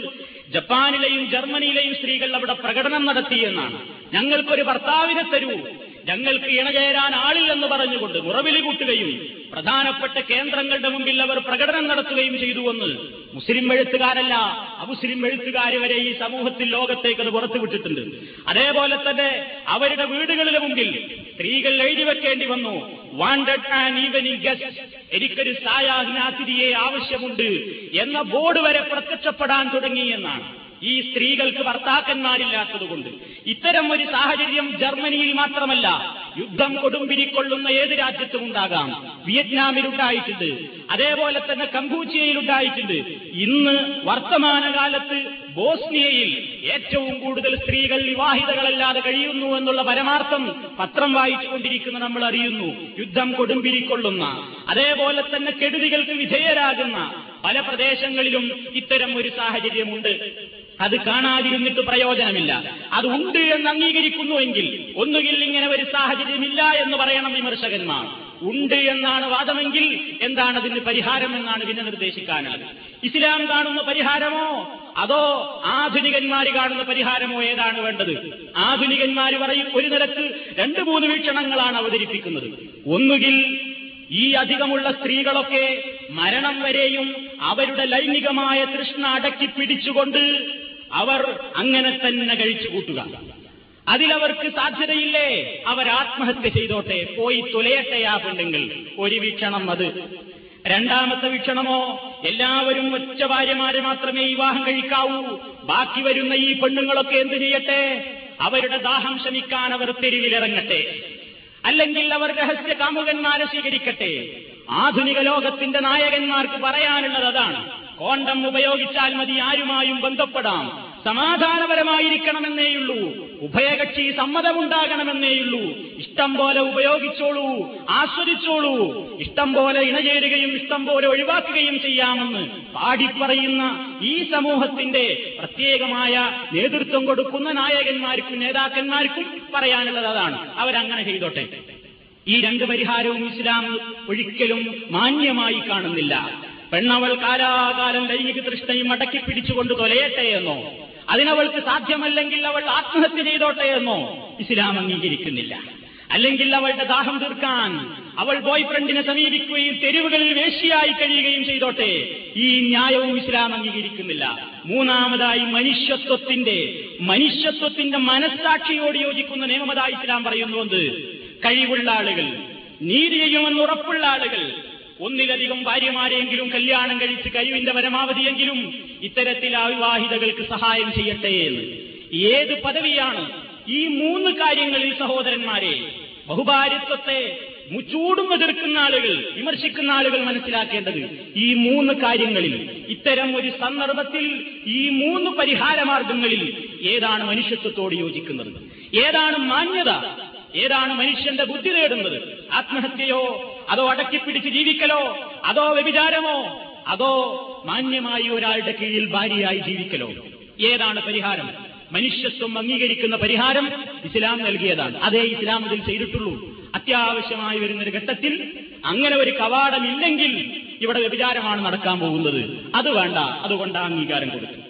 ജപ്പാനിലെയും ജർമ്മനിയിലെയും സ്ത്രീകൾ അവിടെ പ്രകടനം നടത്തിയെന്നാണ് ഞങ്ങൾക്കൊരു ഭർത്താവിനെ തരൂ. ഞങ്ങൾക്ക് ഇണചേരാൻ ആളില്ലെന്ന് പറഞ്ഞുകൊണ്ട് മുറവിലി കൂട്ടുകയും പ്രധാനപ്പെട്ട കേന്ദ്രങ്ങളുടെ മുമ്പിൽ അവർ പ്രകടനം നടത്തുകയും ചെയ്തുവെന്ന് മുസ്ലിം എഴുത്തുകാരല്ല അമുസ്ലിം എഴുത്തുകാർ വരെ ഈ സമൂഹത്തിൽ ലോകത്തേക്ക് അത് പുറത്തുവിട്ടിട്ടുണ്ട് അതേപോലെ തന്നെ അവരുടെ വീടുകളിലെ മുമ്പിൽ സ്ത്രീകൾ എഴുതി വെക്കേണ്ടി വന്നു. വാണ്ടഡ് ആൻഡ് ഈവനിങ് ഗസ്റ്റ് എനിക്കൊരു സായാഹ്നാതിരിയെ ആവശ്യമുണ്ട് എന്ന ബോർഡ് വരെ പ്രത്യക്ഷപ്പെടാൻ തുടങ്ങി എന്നാണ്. ഈ സ്ത്രീകൾക്ക് ഭർത്താക്കന്മാരില്ലാത്തതുകൊണ്ട് ഇത്തരം ഒരു സാഹചര്യം ജർമ്മനിയിൽ മാത്രമല്ല യുദ്ധം കൊടുമ്പിരിക്കൊള്ളുന്ന ഏത് രാജ്യത്തും ഉണ്ടാകാം. വിയറ്റ്നാമിലുണ്ടായിട്ടുണ്ട്. അതേപോലെ തന്നെ കമ്പൂച്ചിയയിലുണ്ടായിട്ടുണ്ട് ഇന്ന് വർത്തമാനകാലത്ത് ബോസ്നിയയിൽ ഏറ്റവും കൂടുതൽ സ്ത്രീകൾ വിവാഹിതകളല്ലാതെ കഴിയുന്നു എന്നുള്ള പരമാർത്ഥം പത്രം വായിച്ചുകൊണ്ടിരിക്കുന്ന നമ്മൾ അറിയുന്നു. യുദ്ധം കൊടുമ്പിരിക്കൊള്ളുന്ന അതേപോലെ തന്നെ കെടുതികൾക്ക് വിധേയരാകുന്ന പല പ്രദേശങ്ങളിലും ഇത്തരം ഒരു സാഹചര്യമുണ്ട്. അത് കാണാതിരുന്നിട്ട് പ്രയോജനമില്ല. അത് ഉണ്ട് എന്ന് അംഗീകരിക്കുന്നുവെങ്കിൽ ഒന്നുകിൽ ഇങ്ങനെ ഒരു സാഹചര്യമില്ല എന്ന് പറയണം വിമർശകന്മാർ. ഉണ്ട് എന്നാണ് വാദമെങ്കിൽ എന്താണ് അതിന് പരിഹാരം എന്നാണ് പിന്നെ നിർദ്ദേശിക്കാനുള്ളത്. ഇസ്ലാം കാണുന്ന പരിഹാരമോ? അതോ ആധുനികന്മാർ കാണുന്ന പരിഹാരമോ ഏതാണ് വേണ്ടത്? ആധുനികന്മാർ പറയും ഒരു നിലയ്ക്ക് രണ്ട് മൂന്ന് വീക്ഷണങ്ങളാണ് അവതരിപ്പിക്കുന്നത്. ഒന്നുകിൽ ഈ അധികമുള്ള സ്ത്രീകളൊക്കെ മരണം വരെയും അവരുടെ ലൈംഗികമായ തൃഷ്ണ അടക്കി പിടിച്ചുകൊണ്ട് അവർ അങ്ങനെ തന്നെ കഴിച്ചു കൂട്ടുക. അതിലവർക്ക് സാധ്യതയില്ലേ? അവർ ആത്മഹത്യ ചെയ്തോട്ടെ പോയി തുലയട്ടെ ആ പെണ്ണുങ്ങൾ ഒരു വീക്ഷണം അത്. രണ്ടാമത്തെ വീക്ഷണമോ? എല്ലാവരും ഒറ്റ ഭാര്യമാരെ മാത്രമേ വിവാഹം കഴിക്കാവൂ. ബാക്കി വരുന്ന ഈ പെണ്ണുങ്ങളൊക്കെ എന്തു ചെയ്യട്ടെ? അവരുടെ ദാഹം ശമിക്കാൻ അവർ തെരുവിലിറങ്ങട്ടെ. അല്ലെങ്കിൽ അവർ രഹസ്യ കാമുകന്മാരെ സ്വീകരിക്കട്ടെ. ആധുനിക ലോകത്തിന്റെ നായകന്മാർക്ക് പറയാനുള്ളത് അതാണ്. കോണ്ടം ഉപയോഗിച്ചാൽ മതി ആരുമായും ബന്ധപ്പെടാം. സമാധാനപരമായിരിക്കണമെന്നേയുള്ളൂ. ഉഭയകക്ഷി സമ്മതമുണ്ടാകണമെന്നേയുള്ളൂ. ഇഷ്ടം പോലെ ഉപയോഗിച്ചോളൂ ആസ്വദിച്ചോളൂ. ഇഷ്ടം പോലെ ഇണചേരുകയും ഇഷ്ടം പോലെ ഒഴിവാക്കുകയും ചെയ്യാമെന്ന് പാടിപ്പറയുന്ന ഈ സമൂഹത്തിന്റെ പ്രത്യേകമായ നേതൃത്വം കൊടുക്കുന്ന നായകന്മാർക്കും നേതാക്കന്മാർക്കും പറയാനുള്ളത് അതാണ്. അവരങ്ങനെ ചെയ്തോട്ടെ. ഈ രണ്ട് പരിഹാരവും ഇസ്ലാം ഒരിക്കലും മാന്യമായി കാണുന്നില്ല. പെണ്ണവൾ കാലാകാലം ലൈംഗിക തൃഷ്ണയും അടക്കി പിടിച്ചുകൊണ്ട് തൊലയട്ടെ എന്നോ അതിനവൾക്ക് സാധ്യമല്ലെങ്കിൽ അവൾ ആത്മഹത്യ ചെയ്തോട്ടെ എന്നോ ഇസ്ലാം അംഗീകരിക്കുന്നില്ല. അല്ലെങ്കിൽ അവളുടെ ദാഹം തീർക്കാൻ അവൾ ബോയ് ഫ്രണ്ടിനെ സമീപിക്കുകയും തെരുവുകളിൽ വേശ്യയായി കഴിയുകയും ചെയ്തോട്ടെ ഈ ന്യായവും ഇസ്ലാം അംഗീകരിക്കുന്നില്ല. മൂന്നാമതായി മനുഷ്യത്വത്തിന്റെ മനുഷ്യത്വത്തിന്റെ മനസ്സാക്ഷിയോട് യോജിക്കുന്ന നിയമതായി ഇസ്ലാം പറയുന്നുവെന്ന് കഴിവുള്ള ആളുകൾ നീതി ചെയ്യുമെന്ന് ഉറപ്പുള്ള ആളുകൾ ഒന്നിലധികം ഭാര്യമാരെയെങ്കിലും കല്യാണം കഴിച്ച് കഴിവിന്റെ പരമാവധിയെങ്കിലും ഇത്തരത്തിൽ അവിവാഹിതകൾക്ക് സഹായം ചെയ്യട്ടെ എന്ന്. ഏത് പദവിയാണ് ഈ മൂന്ന് കാര്യങ്ങളിൽ സഹോദരന്മാരെ ബഹുഭാര്യത്വത്തെ ചൂടും എതിർക്കുന്ന ആളുകൾ വിമർശിക്കുന്ന ആളുകൾ മനസ്സിലാക്കേണ്ടത് ഈ മൂന്ന് കാര്യങ്ങളിൽ. ഇത്തരം ഒരു സന്ദർഭത്തിൽ ഈ മൂന്ന് പരിഹാര മാർഗങ്ങളിൽ ഏതാണ് മനുഷ്യത്വത്തോട് യോജിക്കുന്നത്? ഏതാണ് മാന്യത? ഏതാണ് മനുഷ്യന്റെ ബുദ്ധി നേടുന്നത് ആത്മഹത്യയോ? അതോ അടക്കിപ്പിടിച്ച് ജീവിക്കലോ? അതോ വ്യഭിചാരമോ? അതോ മാന്യമായി ഒരാളുടെ കീഴിൽ ഭാര്യയായി ജീവിക്കലോ? ഏതാണ് പരിഹാരം? മനുഷ്യത്വം അംഗീകരിക്കുന്ന പരിഹാരം ഇസ്ലാം നൽകിയതാണ്. അതേ ഇസ്ലാം ഇതിൽ ചെയ്തിട്ടുള്ളൂ. അത്യാവശ്യമായി വരുന്നൊരു ഘട്ടത്തിൽ അങ്ങനെ ഒരു കവാടമില്ലെങ്കിൽ ഇവിടെ വ്യഭിചാരമാണ് നടക്കാൻ പോകുന്നത്. അത് വേണ്ട. അതുകൊണ്ട് അംഗീകാരം കൊടുക്കും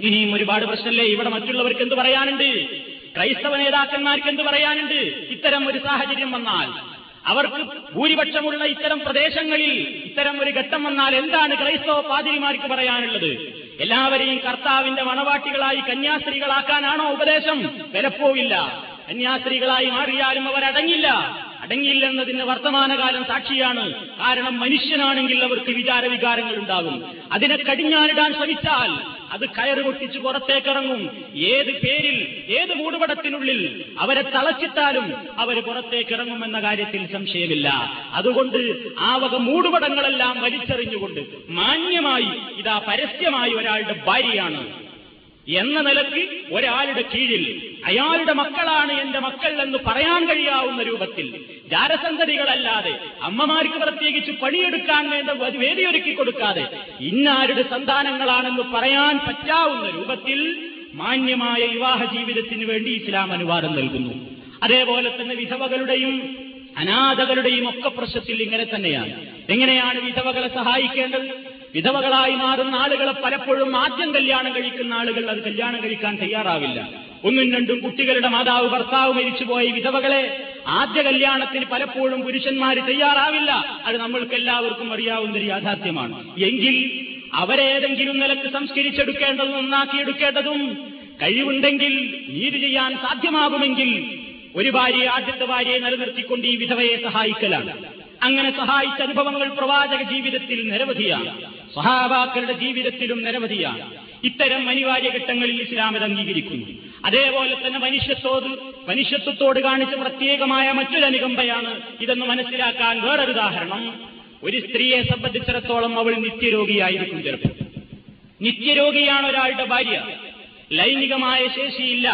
ഇനിയും ഒരുപാട് പ്രശ്നമല്ലേ ഇവിടെ മറ്റുള്ളവർക്ക് എന്ത് പറയാനുണ്ട്? ക്രൈസ്തവ നേതാക്കന്മാർക്ക് എന്ത് പറയാനുണ്ട്? ഇത്തരം ഒരു സാഹചര്യം വന്നാൽ. അവർക്ക് ഭൂരിപക്ഷമുള്ള ഇത്തരം പ്രദേശങ്ങളിൽ ഇത്തരം ഒരു ഘട്ടം വന്നാൽ എന്താണ് ക്രൈസ്തവ പാതിരിമാർക്ക് പറയാനുള്ളത്? എല്ലാവരെയും കർത്താവിന്റെ മണവാട്ടികളായി കന്യാസ്ത്രീകളാക്കാനാണോ ഉപദേശം? വിലപ്പോവില്ല. കന്യാസ്ത്രീകളായി മാറിയാലും അവരടങ്ങില്ല അടങ്ങിയില്ലെന്നതിന് വർത്തമാനകാലം സാക്ഷിയാണ്. കാരണം മനുഷ്യനാണെങ്കിൽ അവർക്ക് വിചാരവികാരങ്ങൾ ഉണ്ടാകും. അതിനെ കടിഞ്ഞാനിടാൻ ശ്രമിച്ചാൽ അത് കയറ് പൊട്ടിച്ച് പുറത്തേക്കിറങ്ങും. ഏത് പേരിൽ ഏത് മൂടുപടത്തിനുള്ളിൽ അവരെ തളച്ചിട്ടാലും അവർ പുറത്തേക്കിറങ്ങും എന്ന കാര്യത്തിൽ സംശയമില്ല. അതുകൊണ്ട് ആ വക മൂടുപടങ്ങളെല്ലാം വലിച്ചെറിഞ്ഞുകൊണ്ട് മാന്യമായി ഇതാ പരസ്യമായി ഒരാളുടെ ഭാര്യയാണ്. എന്ന നിലയ്ക്ക് ഒരാളുടെ കീഴിൽ അയാളുടെ മക്കളാണ് എന്റെ മക്കൾ എന്ന് പറയാൻ കഴിയാവുന്ന രൂപത്തിൽ ജാരസന്തതികളല്ലാതെ അമ്മമാർക്ക് പ്രത്യേകിച്ച് പണിയെടുക്കാൻ വേണ്ട വേദിയൊരുക്കി കൊടുക്കാതെ ഇന്നാരുടെ സന്താനങ്ങളാണെന്ന് പറയാൻ പറ്റാവുന്ന രൂപത്തിൽ മാന്യമായ വിവാഹ ജീവിതത്തിന് വേണ്ടി ഇസ്ലാം അനുവാദം നൽകുന്നു. അതേപോലെ തന്നെ വിധവകളുടെയും അനാഥകളുടെയും ഒക്കെ പ്രശ്നത്തിൽ ഇങ്ങനെ തന്നെയാണ്. എങ്ങനെയാണ് വിധവകളെ സഹായിക്കേണ്ടത്? വിധവകളായി മാറുന്ന ആളുകളെ പലപ്പോഴും ആദ്യം കല്യാണം കഴിക്കുന്ന ആളുകൾ അത് കല്യാണം കഴിക്കാൻ തയ്യാറാവില്ല. ഒന്നും രണ്ടും കുട്ടികളുടെ മാതാവ് ഭർത്താവ് മരിച്ചുപോയ വിധവകളെ ആദ്യ കല്യാണത്തിന് പലപ്പോഴും പുരുഷന്മാർ തയ്യാറാവില്ല. അത് നമ്മൾക്ക് എല്ലാവർക്കും അറിയാവുന്ന ഒരു യാഥാർത്ഥ്യമാണ്. എങ്കിൽ അവരേതെങ്കിലും നിലയ്ക്ക് സംസ്കരിച്ചെടുക്കേണ്ടതും നന്നാക്കിയെടുക്കേണ്ടതും കഴിവുണ്ടെങ്കിൽ നീതി ചെയ്യാൻ സാധ്യമാകുമെങ്കിൽ ഒരു ഭാര്യയെ ആദ്യത്തെ ഭാര്യയെ നിലനിർത്തിക്കൊണ്ട് ഈ വിധവയെ സഹായിക്കലാണ്. അങ്ങനെ സഹായിച്ച അനുഭവങ്ങൾ പ്രവാചക ജീവിതത്തിൽ നിരവധിയാണ്. സഹാബാക്കളുടെ ജീവിതത്തിലും നിരവധിയാണ്. ഇത്തരം അനിവാര്യ ഘട്ടങ്ങളിൽ ഇസ്ലാമത് അംഗീകരിക്കുന്നു. അതേപോലെ തന്നെ മനുഷ്യത്തോട് മനുഷ്യത്വത്തോട് കാണിച്ച പ്രത്യേകമായ മറ്റൊരു അനുകമ്പയാണ് ഇതെന്ന് മനസ്സിലാക്കാൻ വേറൊരു ഉദാഹരണം. ഒരു സ്ത്രീയെ സംബന്ധിച്ചിടത്തോളം അവൾ നിത്യരോഗിയായിരിക്കും ചിലപ്പോൾ നിത്യരോഗിയാണ് ഒരാളുടെ ഭാര്യ. ലൈംഗികമായ ശേഷിയില്ല.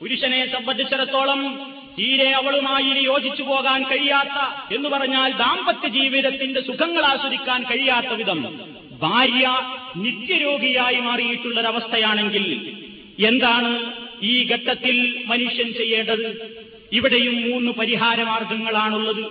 പുരുഷനെ സംബന്ധിച്ചിടത്തോളം തീരെ അവളുമായി യോജിച്ചു പോകാൻ കഴിയാത്ത എന്ന് പറഞ്ഞാൽ ദാമ്പത്യ ജീവിതത്തിന്റെ സുഖങ്ങൾ ആസ്വദിക്കാൻ കഴിയാത്ത വിധം ഭാര്യ നിത്യരോഗിയായി മാറിയിട്ടുള്ളൊരവസ്ഥയാണെങ്കിൽ എന്താണ് ഈ ഘട്ടത്തിൽ മനുഷ്യൻ ചെയ്യേണ്ടത് ഇവിടെയും മൂന്ന് പരിഹാര മാർഗങ്ങളാണുള്ളത്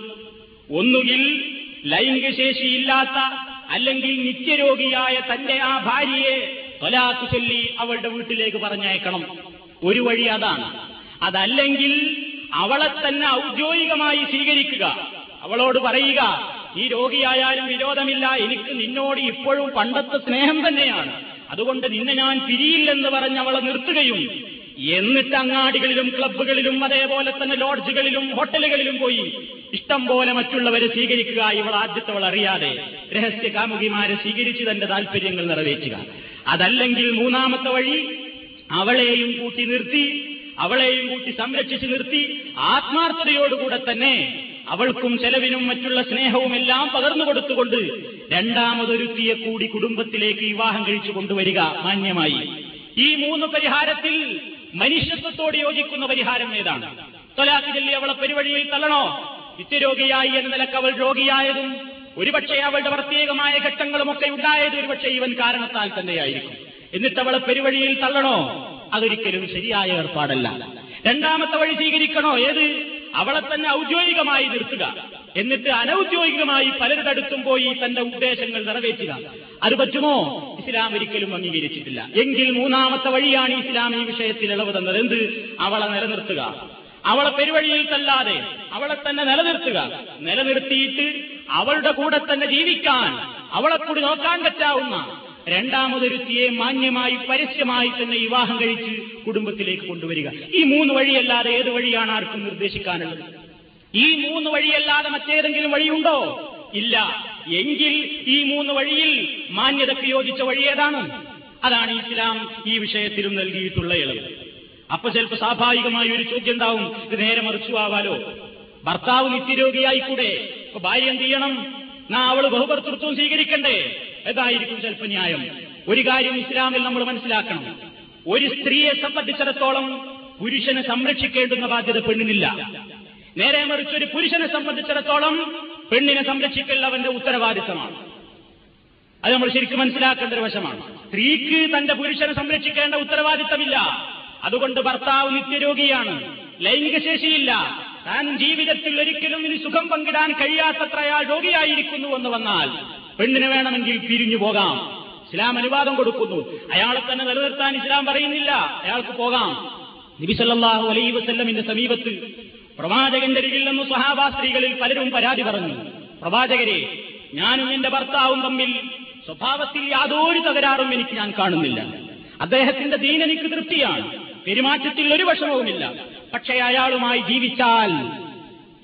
ഒന്നുകിൽ ലൈംഗികശേഷിയില്ലാത്ത അല്ലെങ്കിൽ നിത്യരോഗിയായ തന്റെ ആ ഭാര്യയെ തൊലാത്തു ചൊല്ലി അവളുടെ വീട്ടിലേക്ക് പറഞ്ഞയക്കണം. ഒരു വഴി അതാണ്. അതല്ലെങ്കിൽ അവളെ തന്നെ ഔദ്യോഗികമായി സ്വീകരിക്കുക. അവളോട് പറയുക ഈ രോഗിയായാലും വിരോധമില്ല. എനിക്ക് നിന്നോട് ഇപ്പോഴും പണ്ടത്തെ സ്നേഹം തന്നെയാണ്. അതുകൊണ്ട് നിന്നെ ഞാൻ പിരിയില്ലെന്ന് പറഞ്ഞ് അവളെ നിർത്തുകയും എന്നിട്ട് അങ്ങാടികളിലും ക്ലബ്ബുകളിലും അതേപോലെ തന്നെ ലോഡ്ജുകളിലും ഹോട്ടലുകളിലും പോയി ഇഷ്ടം പോലെ മറ്റുള്ളവരെ സ്വീകരിക്കുക ഇവൾ ആദ്യത്തവൾ അറിയാതെ. രഹസ്യ കാമുകിമാരെ സ്വീകരിച്ച് തന്റെ താല്പര്യങ്ങൾ നിറവേറ്റുക. അതല്ലെങ്കിൽ മൂന്നാമത്തെ വഴി അവളെയും കൂട്ടി നിർത്തി അവളെയും കൂട്ടി സംരക്ഷിച്ചു നിർത്തി ആത്മാർത്ഥതയോടുകൂടെ തന്നെ അവൾക്കും ചെലവിനും മറ്റുള്ള സ്നേഹവും എല്ലാം പകർന്നു കൊടുത്തുകൊണ്ട് രണ്ടാമതൊരുത്തിയെ കൂടി കുടുംബത്തിലേക്ക് വിവാഹം കഴിച്ചു കൊണ്ടുവരിക മാന്യമായി. ഈ മൂന്ന് പരിഹാരത്തിൽ മനുഷ്യത്വത്തോട് യോജിക്കുന്ന പരിഹാരം ഏതാണ്? തൊലാക്ക് ചൊല്ലി അവളെ പെരുവഴിയിൽ തള്ളണോ? നിത്യരോഗിയായി എന്ന നിലയ്ക്ക് അവൾ രോഗിയായതും ഒരുപക്ഷെ അവളുടെ പ്രത്യേകമായ ഘട്ടങ്ങളുമൊക്കെ ഉണ്ടായത് ഒരുപക്ഷെ ഇവൻ കാരണത്താൽ തന്നെയായിരിക്കും. എന്നിട്ട് അവളെ പെരുവഴിയിൽ തള്ളണോ? അതൊരിക്കലും ശരിയായ ഏർപ്പാടല്ല. രണ്ടാമത്തെ വഴി സ്വീകരിക്കണോ? ഏത്? അവളെ തന്നെ ഔദ്യോഗികമായി നിർത്തുക. എന്നിട്ട് അനൌദ്യോഗികമായി പലരുടെ അടുത്തും പോയി തന്റെ ഉദ്ദേശങ്ങൾ നിറവേറ്റുക. അത് പറ്റുമോ? ഇസ്ലാം ഒരിക്കലും അംഗീകരിച്ചിട്ടില്ല. എങ്കിൽ മൂന്നാമത്തെ വഴിയാണ് ഇസ്ലാം ഈ വിഷയത്തിൽ ഇളവ് തന്നത് എന്ത്? അവളെ നിലനിർത്തുക. അവളെ പെരുവഴിയിൽ തല്ലാതെ അവളെ തന്നെ നിലനിർത്തുക. നിലനിർത്തിയിട്ട് അവളുടെ കൂടെ തന്നെ ജീവിക്കാൻ അവളെ കൂടി നോക്കാൻ പറ്റാവുന്ന രണ്ടാമതൊരുത്തിയെ മാന്യമായി പരസ്യമായി തന്നെ വിവാഹം കഴിച്ച് കുടുംബത്തിലേക്ക് കൊണ്ടുവരിക. ഈ മൂന്ന് വഴിയല്ലാതെ ഏത് വഴിയാണ് ആർക്കും നിർദ്ദേശിക്കാനുള്ളത്? ഈ മൂന്ന് വഴിയല്ലാതെ മറ്റേതെങ്കിലും വഴിയുണ്ടോ? ഇല്ല. എങ്കിൽ ഈ മൂന്ന് വഴിയിൽ മാന്യതയ്ക്ക് യോജിച്ച വഴി ഏതാണ്? അതാണ് ഇസ്ലാം ഈ വിഷയത്തിലും നൽകിയിട്ടുള്ള ഇളവ് അപ്പൊ ചിലപ്പോൾ സ്വാഭാവികമായി ഒരു ചോദ്യം ഉണ്ടാവും. ഇത് നേരെ മറിച്ചു ആവാലോ? ഭർത്താവ് നിത്യരോഗിയായിക്കൂടെ? അപ്പൊ ഭാര്യ എന്ത് ചെയ്യണം? നാ അവൾ ബഹുഭർത്തൃത്വം സ്വീകരിക്കണ്ടേ? ഏതായിരിക്കും ചിലപ്പോൾ ന്യായം. ഒരു കാര്യം ഇസ്ലാമിൽ നമ്മൾ മനസ്സിലാക്കണം. ഒരു സ്ത്രീയെ സംബന്ധിച്ചിടത്തോളം പുരുഷനെ സംരക്ഷിക്കേണ്ടുന്ന ബാധ്യത പെണ്ണിനില്ല. നേരെ മറിച്ച് ഒരു പുരുഷനെ സംബന്ധിച്ചിടത്തോളം പെണ്ണിനെ സംരക്ഷിക്കൽ അവന്റെ ഉത്തരവാദിത്തമാണ്. അത് നമ്മൾ ശരിക്കും മനസ്സിലാക്കേണ്ട ഒരു വശമാണ്. സ്ത്രീക്ക് തന്റെ പുരുഷനെ സംരക്ഷിക്കേണ്ട ഉത്തരവാദിത്തമില്ല. അതുകൊണ്ട് ഭർത്താവ് നിത്യരോഗിയാണ്. ലൈംഗിക ശേഷിയില്ല. താൻ ജീവിതത്തിൽ ഒരിക്കലും ഇനി സുഖം പങ്കിടാൻ കഴിയാത്തത്ര അയാൾ രോഗിയായിരിക്കുന്നു എന്ന് വന്നാൽ പെണ്ണിന് വേണമെങ്കിൽ പിരിഞ്ഞു പോകാം. ഇസ്ലാം അനുവാദം കൊടുക്കുന്നു. അയാളെ തന്നെ നിലനിർത്താൻ ഇസ്ലാം പറയുന്നില്ല. അയാൾക്ക് പോകാം. നബിസല്ലാഹു അലൈ വസല്ലമിന്റെ സമീപത്ത് പ്രവാചകന്റെ അരികിൽ നിന്ന് സഹാബാ സ്ത്രീകളിൽ പലരും പരാതി പറഞ്ഞു. പ്രവാചകരെ ഞാനും എന്റെ ഭർത്താവും തമ്മിൽ സ്വഭാവത്തിൽ യാതൊരു തകരാറും എനിക്ക് ഞാൻ കാണുന്നില്ല. അദ്ദേഹത്തിന്റെ ദീൻ എനിക്ക് തൃപ്തിയാണ്. പെരുമാറ്റത്തിൽ ഒരു വിഷമവുമില്ല പക്ഷേ അയാളുമായി ജീവിച്ചാൽ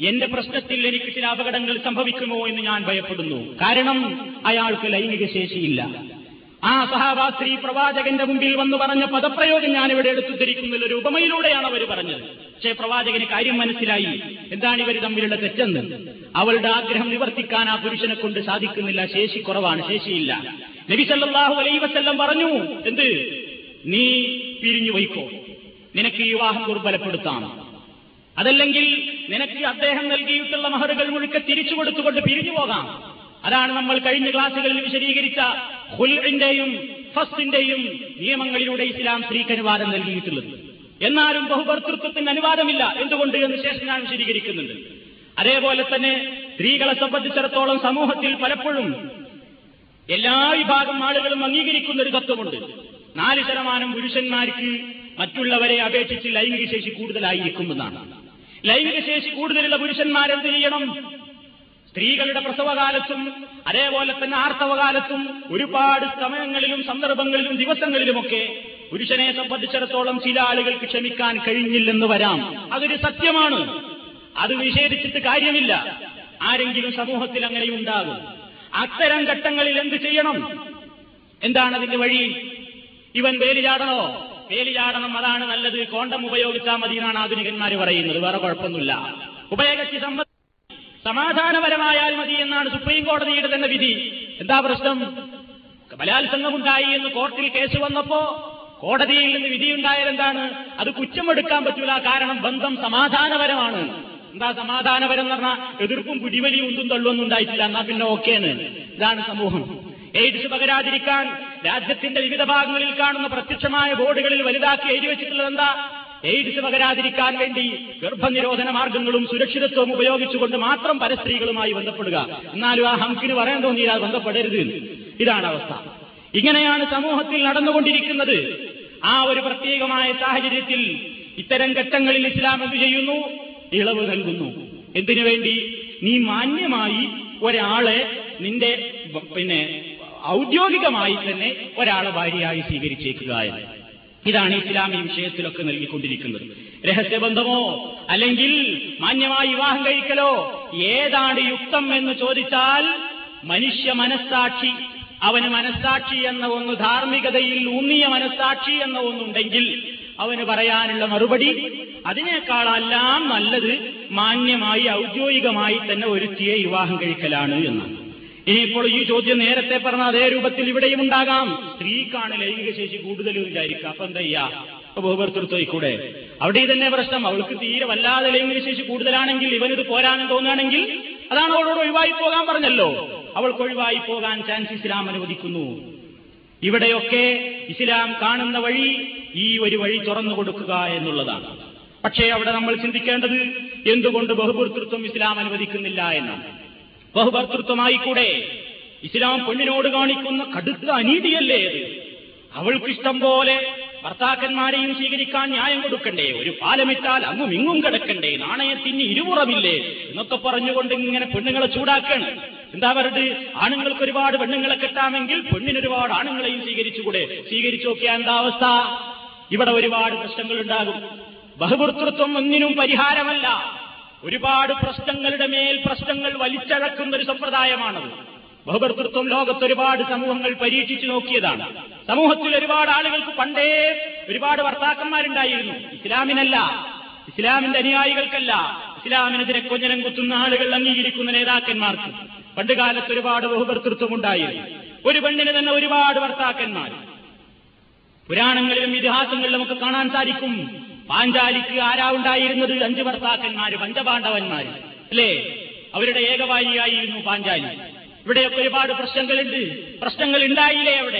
എന്റെ പ്രശ്നത്തിൽ എനിക്ക് ചില അപകടങ്ങൾ സംഭവിക്കുമോ എന്ന് ഞാൻ ഭയപ്പെടുന്നു. കാരണം അയാൾക്ക് ലൈംഗിക ശേഷിയില്ല. ആ സഹാബാസ്ത്രീ പ്രവാചകന്റെ മുമ്പിൽ വന്ന് പറഞ്ഞ പദപ്രയോഗം ഞാനിവിടെ ഇവിടെ എടുത്തുദ്ധരിക്കുന്ന ഒരു ഉപമയിലൂടെയാണ് അവർ പറഞ്ഞത്. പക്ഷേ പ്രവാചകന് കാര്യം മനസ്സിലായി. എന്താണ് ഇവർ തമ്മിലുള്ള തെറ്റെന്ന്? അവളുടെ ആഗ്രഹം നിവർത്തിക്കാൻ ആ പുരുഷനെ കൊണ്ട് സാധിക്കുന്നില്ല. ശേഷി കുറവാണ്. ശേഷിയില്ല. നബി സല്ലല്ലാഹു അലൈഹി വസല്ലം പറഞ്ഞു എന്ത്? നീ പിരിഞ്ഞു വയ്ക്കോ നിനക്ക് ഈ വിവാഹം ദുർബലപ്പെടുത്താം. അതല്ലെങ്കിൽ നിനക്ക് അദ്ദേഹം നൽകിയിട്ടുള്ള മഹറുകൾ മുഴുക്ക തിരിച്ചു കൊടുത്തുകൊണ്ട് പിരിഞ്ഞു പോകാം. അതാണ് നമ്മൾ കഴിഞ്ഞ ക്ലാസ്സുകളിൽ വിശദീകരിച്ച ഹുലിന്റെയും ഫസ്റ്റിന്റെയും നിയമങ്ങളിലൂടെ ഇസ്ലാം സ്ത്രീക്ക് അനുവാദം നൽകിയിട്ടുള്ളത്. എന്നാലും ബഹുഭർത്തൃത്വത്തിന് അനുവാദമില്ല എന്തുകൊണ്ട് എന്ന് ശേഷം ഞാൻ വിശദീകരിക്കുന്നുണ്ട്. അതേപോലെ തന്നെ സ്ത്രീകളെ സംബന്ധിച്ചിടത്തോളം സമൂഹത്തിൽ പലപ്പോഴും എല്ലാ വിഭാഗം ആളുകളും അംഗീകരിക്കുന്ന ഒരു തത്വമുണ്ട്. നാല് ശതമാനം പുരുഷന്മാർക്ക് മറ്റുള്ളവരെ അപേക്ഷിച്ച് ലൈംഗിക ശേഷി കൂടുതലായിരിക്കുമെന്നാണ് ലൈംഗിക ശേഷി കൂടുതലുള്ള പുരുഷന്മാരെന്ത് ചെയ്യണം? സ്ത്രീകളുടെ പ്രസവകാലത്തും അതേപോലെ തന്നെ ആർത്തവകാലത്തും ഒരുപാട് സമയങ്ങളിലും സന്ദർഭങ്ങളിലും ദിവസങ്ങളിലുമൊക്കെ പുരുഷനെ സംബന്ധിച്ചിടത്തോളം ചില ആളുകൾക്ക് ക്ഷമിക്കാൻ കഴിഞ്ഞില്ലെന്ന് വരാം. അതൊരു സത്യമാണ്. അത് നിഷേധിച്ചിട്ട് കാര്യമില്ല. ആരെങ്കിലും സമൂഹത്തിൽ അങ്ങനെ ഉണ്ടാകും. അത്തരം ഘട്ടങ്ങളിൽ എന്ത് ചെയ്യണം? എന്താണ് അതിന്റെ വഴി? ഇവൻ വേലി ചാടണോ? വേലി ചാടണം അതാണ് നല്ലത്. കോണ്ടം ഉപയോഗിച്ചാൽ മതി എന്നാണ് ആധുനികന്മാർ പറയുന്നത്. വേറെ കുഴപ്പമൊന്നുമില്ല. ഉഭയകക്ഷി സംബന്ധ സമാധാനപരമായാൽ മതി എന്നാണ് സുപ്രീം കോടതിയുടെ തന്നെ വിധി. എന്താ പ്രശ്നം? ബലാത്സംഗമുണ്ടായി എന്ന് കോർട്ടിൽ കേസ് വന്നപ്പോ കോടതിയിൽ നിന്ന് വിധിയുണ്ടായത് എന്താണ് അത് കുറ്റമെടുക്കാൻ പറ്റൂല. കാരണം ബന്ധം സമാധാനപരമാണ്. എന്താ സമാധാനപരം എന്ന് പറഞ്ഞാൽ എതിർപ്പും പിടിവലിയും ഉന്തും തള്ളുവൊന്നും ഉണ്ടായിട്ടില്ല. എന്നാ പിന്നെ ഓക്കേന്ന് ഇതാണ് സമൂഹം. എയ്ഡ്സ് പകരാതിരിക്കാൻ രാജ്യത്തിന്റെ വിവിധ ഭാഗങ്ങളിൽ കാണുന്ന പ്രത്യക്ഷമായ ബോർഡുകളിൽ വലുതാക്കി എഴുതി വെച്ചിട്ടുള്ളത് എന്താ? എയ്ഡ്സ് പകരാതിരിക്കാൻ വേണ്ടി ഗർഭനിരോധന മാർഗങ്ങളും സുരക്ഷിതത്വവും ഉപയോഗിച്ചുകൊണ്ട് മാത്രം പരസ്ത്രീകളുമായി ബന്ധപ്പെടുക. എന്നാലും ആ ഹംകിന് പറയാൻ തോന്നിയാൽ ബന്ധപ്പെടരുത്. ഇതാണ് അവസ്ഥ. ഇങ്ങനെയാണ് സമൂഹത്തിൽ നടന്നുകൊണ്ടിരിക്കുന്നത്. ആ ഒരു പ്രത്യേകമായ സാഹചര്യത്തിൽ ഇത്തരം ഘട്ടങ്ങളിൽ ഇസ്ലാം എന്ത് ചെയ്യുന്നു? ഇളവ് നൽകുന്നു. എന്തിനു വേണ്ടി? നീ മാന്യമായി ഒരാളെ നിന്റെ പിന്നെ ഔദ്യോഗികമായി തന്നെ ഒരാളെ ഭാര്യയായി സ്വീകരിച്ചേക്കുക എന്ന്. ഇതാണ് ഇസ്ലാം ഈ വിഷയത്തിലൊക്കെ നൽകിക്കൊണ്ടിരിക്കുന്നത്. രഹസ്യബന്ധമോ അല്ലെങ്കിൽ മാന്യമായി വിവാഹം കഴിക്കലോ? ഏതാണ് യുക്തം എന്ന് ചോദിച്ചാൽ മനുഷ്യ മനസ്സാക്ഷി അവന് മനസ്സാക്ഷി എന്ന ഒന്ന് ധാർമ്മികതയിൽ ഊന്നിയ മനസ്സാക്ഷി എന്ന ഒന്നുണ്ടെങ്കിൽ അവന് പറയാനുള്ള മറുപടി അതിനേക്കാളെല്ലാം നല്ലത് മാന്യമായി ഔദ്യോഗികമായി തന്നെ ഒരുത്തിയെ വിവാഹം കഴിക്കലാണ് എന്നാണ്. ഇനിയിപ്പോൾ ഈ ചോദ്യം നേരത്തെ പറഞ്ഞ അതേ രൂപത്തിൽ ഇവിടെയും ഉണ്ടാകാം. സ്ത്രീക്കാണ് ലൈംഗിക ശേഷി കൂടുതൽ വിചാരിക്കുക അപ്പൊ എന്താ ചെയ്യാ? ബഹുഭർത്തൃത്വം കൂടെ അവിടെ തന്നെ പ്രശ്നം. അവൾക്ക് തീരെ വല്ലാതെ ലൈംഗിക ശേഷി കൂടുതലാണെങ്കിൽ ഇവനിത് പോരാനും തോന്നുകയാണെങ്കിൽ അതാണ് അവളോട് ഒഴിവായി പോകാൻ പറഞ്ഞല്ലോ. അവൾക്ക് ഒഴിവായി പോകാൻ ചാൻസ് ഇസ്ലാം അനുവദിക്കുന്നു. ഇവിടെയൊക്കെ ഇസ്ലാം കാണുന്ന വഴി ഈ ഒരു വഴി തുറന്നു കൊടുക്കുക എന്നുള്ളതാണ്. പക്ഷേ അവിടെ നമ്മൾ ചിന്തിക്കേണ്ടത് എന്തുകൊണ്ട് ബഹുഭർത്തൃത്വം ഇസ്ലാം അനുവദിക്കുന്നില്ല എന്നാണ്. ബഹുഭർത്തൃത്വമായി കൂടെ ഇസ്ലാം പെണ്ണിനോട് കാണിക്കുന്ന കടുത്ത അനീതിയല്ലേ അത് അവൾക്കിഷ്ടം പോലെ ഭർത്താക്കന്മാരെയും സ്വീകരിക്കാൻ ന്യായം കൊടുക്കണ്ടേ? ഒരു പാലമിട്ടാൽ അങ്ങും ഇങ്ങും കിടക്കണ്ടേ? നാണയത്തിന് ഇരുപുറമില്ലേ എന്നൊക്കെ പറഞ്ഞുകൊണ്ട് ഇങ്ങനെ പെണ്ണുങ്ങളെ ചൂടാക്കാണ്. എന്താ പറയുന്നത് ആണുങ്ങൾക്ക് ഒരുപാട് പെണ്ണുങ്ങളെ കിട്ടാമെങ്കിൽ പെണ്ണിനൊരുപാട് ആണുങ്ങളെയും സ്വീകരിച്ചുകൂടെ? സ്വീകരിച്ചു നോക്കിയാൽ എന്താ അവസ്ഥ? ഇവിടെ ഒരുപാട് പ്രശ്നങ്ങൾ ഉണ്ടാകും ബഹുഭർത്തൃത്വം ഒന്നിനും പരിഹാരമല്ല. ഒരുപാട് പ്രശ്നങ്ങളുടെ മേൽ പ്രശ്നങ്ങൾ വലിച്ചഴക്കുന്ന ഒരു സമ്പ്രദായമാണത്. ബഹുഭർത്തൃത്വം ലോകത്ത് ഒരുപാട് സമൂഹങ്ങൾ പരീക്ഷിച്ചു നോക്കിയതാണ്. സമൂഹത്തിൽ ഒരുപാട് ആളുകൾക്ക് പണ്ടേ ഒരുപാട് ഭർത്താക്കന്മാരുണ്ടായിരുന്നു. ഇസ്ലാമിനല്ല ഇസ്ലാമിന്റെ അനുയായികൾക്കല്ല ഇസ്ലാമിനെതിരെ കൊഞ്ഞനം കുത്തുന്ന ആളുകൾ അംഗീകരിക്കുന്ന നേതാക്കന്മാർക്ക് പണ്ട് കാലത്ത് ഒരുപാട് ബഹുഭർത്തൃത്വം ഉണ്ടായിരുന്നു. ഒരു പെണ്ണിന് തന്നെ ഒരുപാട് ഭർത്താക്കന്മാർ. പുരാണങ്ങളിലും ഇതിഹാസങ്ങളിലും നമുക്ക് കാണാൻ സാധിക്കും. പാഞ്ചാലിക്ക് ആരാ ഉണ്ടായിരുന്നത്? അഞ്ച് ഭർത്താക്കന്മാര് പഞ്ചപാണ്ഡവന്മാര്. അല്ലേ? അവരുടെ ഏകവാരിയായിരുന്നു പാഞ്ചാലി. ഇവിടെയൊക്കെ ഒരുപാട് പ്രശ്നങ്ങളുണ്ട്. പ്രശ്നങ്ങൾ ഉണ്ടായില്ലേ അവിടെ?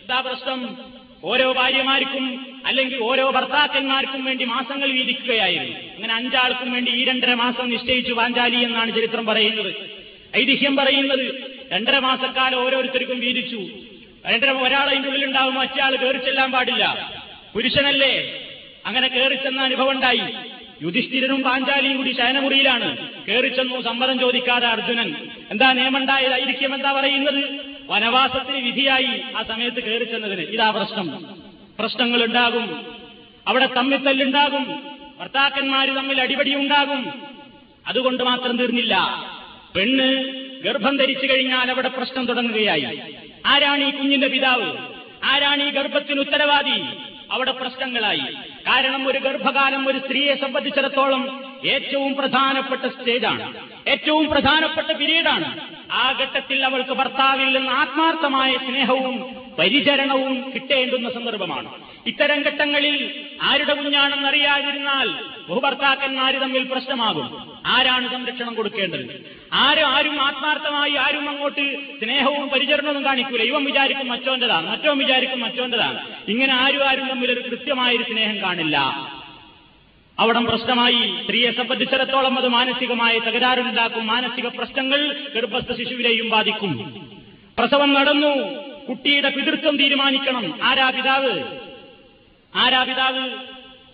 എന്താ പ്രശ്നം? ഓരോ ഭാര്യമാർക്കും അല്ലെങ്കിൽ ഓരോ ഭർത്താക്കന്മാർക്കും വേണ്ടി മാസങ്ങൾ വീതിക്കുകയായിരുന്നു. അങ്ങനെ അഞ്ചാൾക്കും വേണ്ടി ഈ രണ്ടര മാസം നിശ്ചയിച്ചു പാഞ്ചാലി എന്നാണ് ചരിത്രം പറയുന്നത്. ഐതിഹ്യം പറയുന്നത് രണ്ടര മാസക്കാലം ഓരോരുത്തർക്കും വീതിച്ചു. രണ്ടര ഒരാൾ അതിന്റെ ഉള്ളിലുണ്ടാവും മറ്റേ കയറി ചെല്ലാൻ പാടില്ല. പുരുഷനല്ലേ? അങ്ങനെ കയറിച്ചെന്ന അനുഭവം ഉണ്ടായി. യുധിഷ്ഠിരനും പാഞ്ചാലിയും കൂടി ശയനമുറിയിലാണ്. കയറിച്ചെന്നു സമ്മതം ചോദിക്കാതെ അർജുനൻ എന്താ നിയമമുണ്ടായതായിരിക്കും എന്താ പറയുന്നത്? വനവാസത്തിന് വിധിയായി ആ സമയത്ത് കയറിച്ചെന്നതിന് ഇതാ പ്രശ്നം. പ്രശ്നങ്ങൾ ഉണ്ടാകും അവിടെ തമ്മിത്തല്ലുണ്ടാകും. ഭർത്താക്കന്മാര് തമ്മിൽ അടിപടി ഉണ്ടാകും അതുകൊണ്ട് മാത്രം തീർന്നില്ല. പെണ്ണ് ഗർഭം ധരിച്ചു കഴിഞ്ഞാൽ അവിടെ പ്രശ്നം തുടങ്ങുകയായി. ആരാണ് ഈ കുഞ്ഞിന്റെ പിതാവ്? ആരാണ് ഈ ഗർഭത്തിന് ഉത്തരവാദി? അവിടെ പ്രശ്നങ്ങളായി. കാരണം ഒരു ഗർഭകാലം ഒരു സ്ത്രീയെ സംബന്ധിച്ചിടത്തോളം ഏറ്റവും പ്രധാനപ്പെട്ട സ്റ്റേജാണ്. ഏറ്റവും പ്രധാനപ്പെട്ട പിരീഡാണ്. ആ ഘട്ടത്തിൽ അവൾക്ക് ഭർത്താവിൽ നിന്ന് ആത്മാർത്ഥമായ സ്നേഹവും പരിചരണവും കിട്ടേണ്ടുന്ന സന്ദർഭമാണ്. ഇത്തരം ഘട്ടങ്ങളിൽ ആരുടെ കുഞ്ഞാണെന്നറിയാതിരുന്നാൽ ബഹുഭർത്താക്കന്മാര് തമ്മിൽ പ്രശ്നമാകും. ആരാണ് സംരക്ഷണം കൊടുക്കേണ്ടത്? ആരും ആരും ആത്മാർത്ഥമായി ആരും അങ്ങോട്ട് സ്നേഹവും പരിചരണവും കാണിക്കൂല. ഇവൻ വിചാരിക്കും മറ്റോന്റെതാണ് മറ്റോൻ വിചാരിക്കും മറ്റോന്റെതാണ് ഇങ്ങനെ ആരും ആരും തമ്മിൽ ഒരു കൃത്യമായൊരു സ്നേഹം കാണില്ല. അവിടം പ്രശ്നമായി. സ്ത്രീയെ സംബന്ധിച്ചിടത്തോളം അത് മാനസികമായ തകരാറുണ്ടാക്കും. മാനസിക പ്രശ്നങ്ങൾ ഗർഭസ്ഥ ശിശുവിനെയും ബാധിക്കും. പ്രസവം നടന്നു. കുട്ടിയുടെ പിതൃത്വം തീരുമാനിക്കണം. ആരാ പിതാവ്? ആരാ പിതാവ്?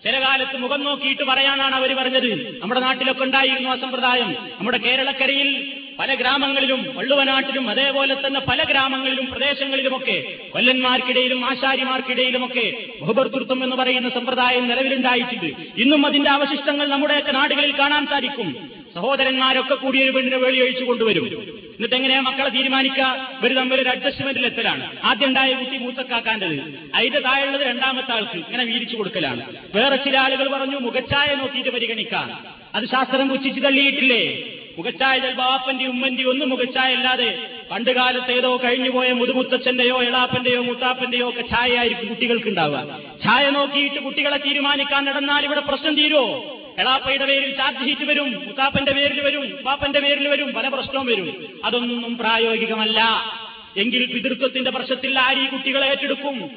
ചില കാലത്ത് മുഖം നോക്കിയിട്ട് പറയാനാണ് അവർ പറഞ്ഞത്. നമ്മുടെ നാട്ടിലൊക്കെ ഉണ്ടായിരുന്നു ആ സമ്പ്രദായം. നമ്മുടെ കേരളക്കരയിൽ പല ഗ്രാമങ്ങളിലും വള്ളുവനാട്ടിലും അതേപോലെ തന്നെ പല ഗ്രാമങ്ങളിലും പ്രദേശങ്ങളിലുമൊക്കെ കൊല്ലന്മാർക്കിടയിലും ആശാരിമാർക്കിടയിലുമൊക്കെ ബഹുഭർത്തൃത്വം എന്ന് പറയുന്ന സമ്പ്രദായം നിലവിലുണ്ടായിട്ടുണ്ട്. ഇന്നും അതിന്റെ അവശിഷ്ടങ്ങൾ നമ്മുടെയൊക്കെ നാടുകളിൽ കാണാൻ സാധിക്കും. സഹോദരന്മാരൊക്കെ കൂടി ഒരു പെണ്ണിനെ വേളി ഒഴിച്ചു കൊണ്ടുവരും. എന്നിട്ട് എങ്ങനെയാ മക്കളെ തീരുമാനിക്കുക? ഇവർ തമ്മിൽ ഒരു അഡ്ജസ്റ്റ്മെന്റിൽ എത്തലാണ്. ആദ്യം ഉണ്ടായ കുട്ടി മൂത്തക്കാക്കാന്റെത് അതിന്റെ താഴെയുള്ളത് രണ്ടാമത്തെ ആൾക്ക് ഇങ്ങനെ വീരിച്ചു കൊടുക്കലാണ്. വേറെ ചില ആളുകൾ പറഞ്ഞു മുഖച്ചായ നോക്കിയിട്ട് പരിഗണിക്കാം. അത് ശാസ്ത്രം പുച്ഛിച്ച് തള്ളിയിട്ടില്ലേ? മുഖച്ചായ ബാപ്പന്റെ ഉമ്മന്റെ ഒന്നും മുഖച്ചായ അല്ലാതെ പണ്ട് കാലത്ത് ഏതോ കഴിഞ്ഞുപോയ മുതുമുത്തച്ഛന്റെയോ എളാപ്പന്റെയോ മുത്താപ്പന്റെയോ ഒക്കെ ഛായയായിരിക്കും കുട്ടികൾക്ക് ഉണ്ടാവുക. ഛായ നോക്കിയിട്ട് കുട്ടികളെ തീരുമാനിക്കാൻ നടന്നാൽ ഇവിടെ പ്രശ്നം തീരുമോ എളാപ്പയുടെ പേരിൽ ചാർജ് ഷീറ്റ് വരും മുത്താപ്പന്റെ പേരിൽ വരും ഉപ്പാപ്പന്റെ പേരിൽ വരും പല പ്രശ്നവും വരും. അതൊന്നും പ്രായോഗികമല്ല. എങ്കിൽ പിതൃത്വത്തിന്റെ പ്രശ്നത്തിൽ ആര് ഈ കുട്ടികളെ ഏറ്റെടുക്കും?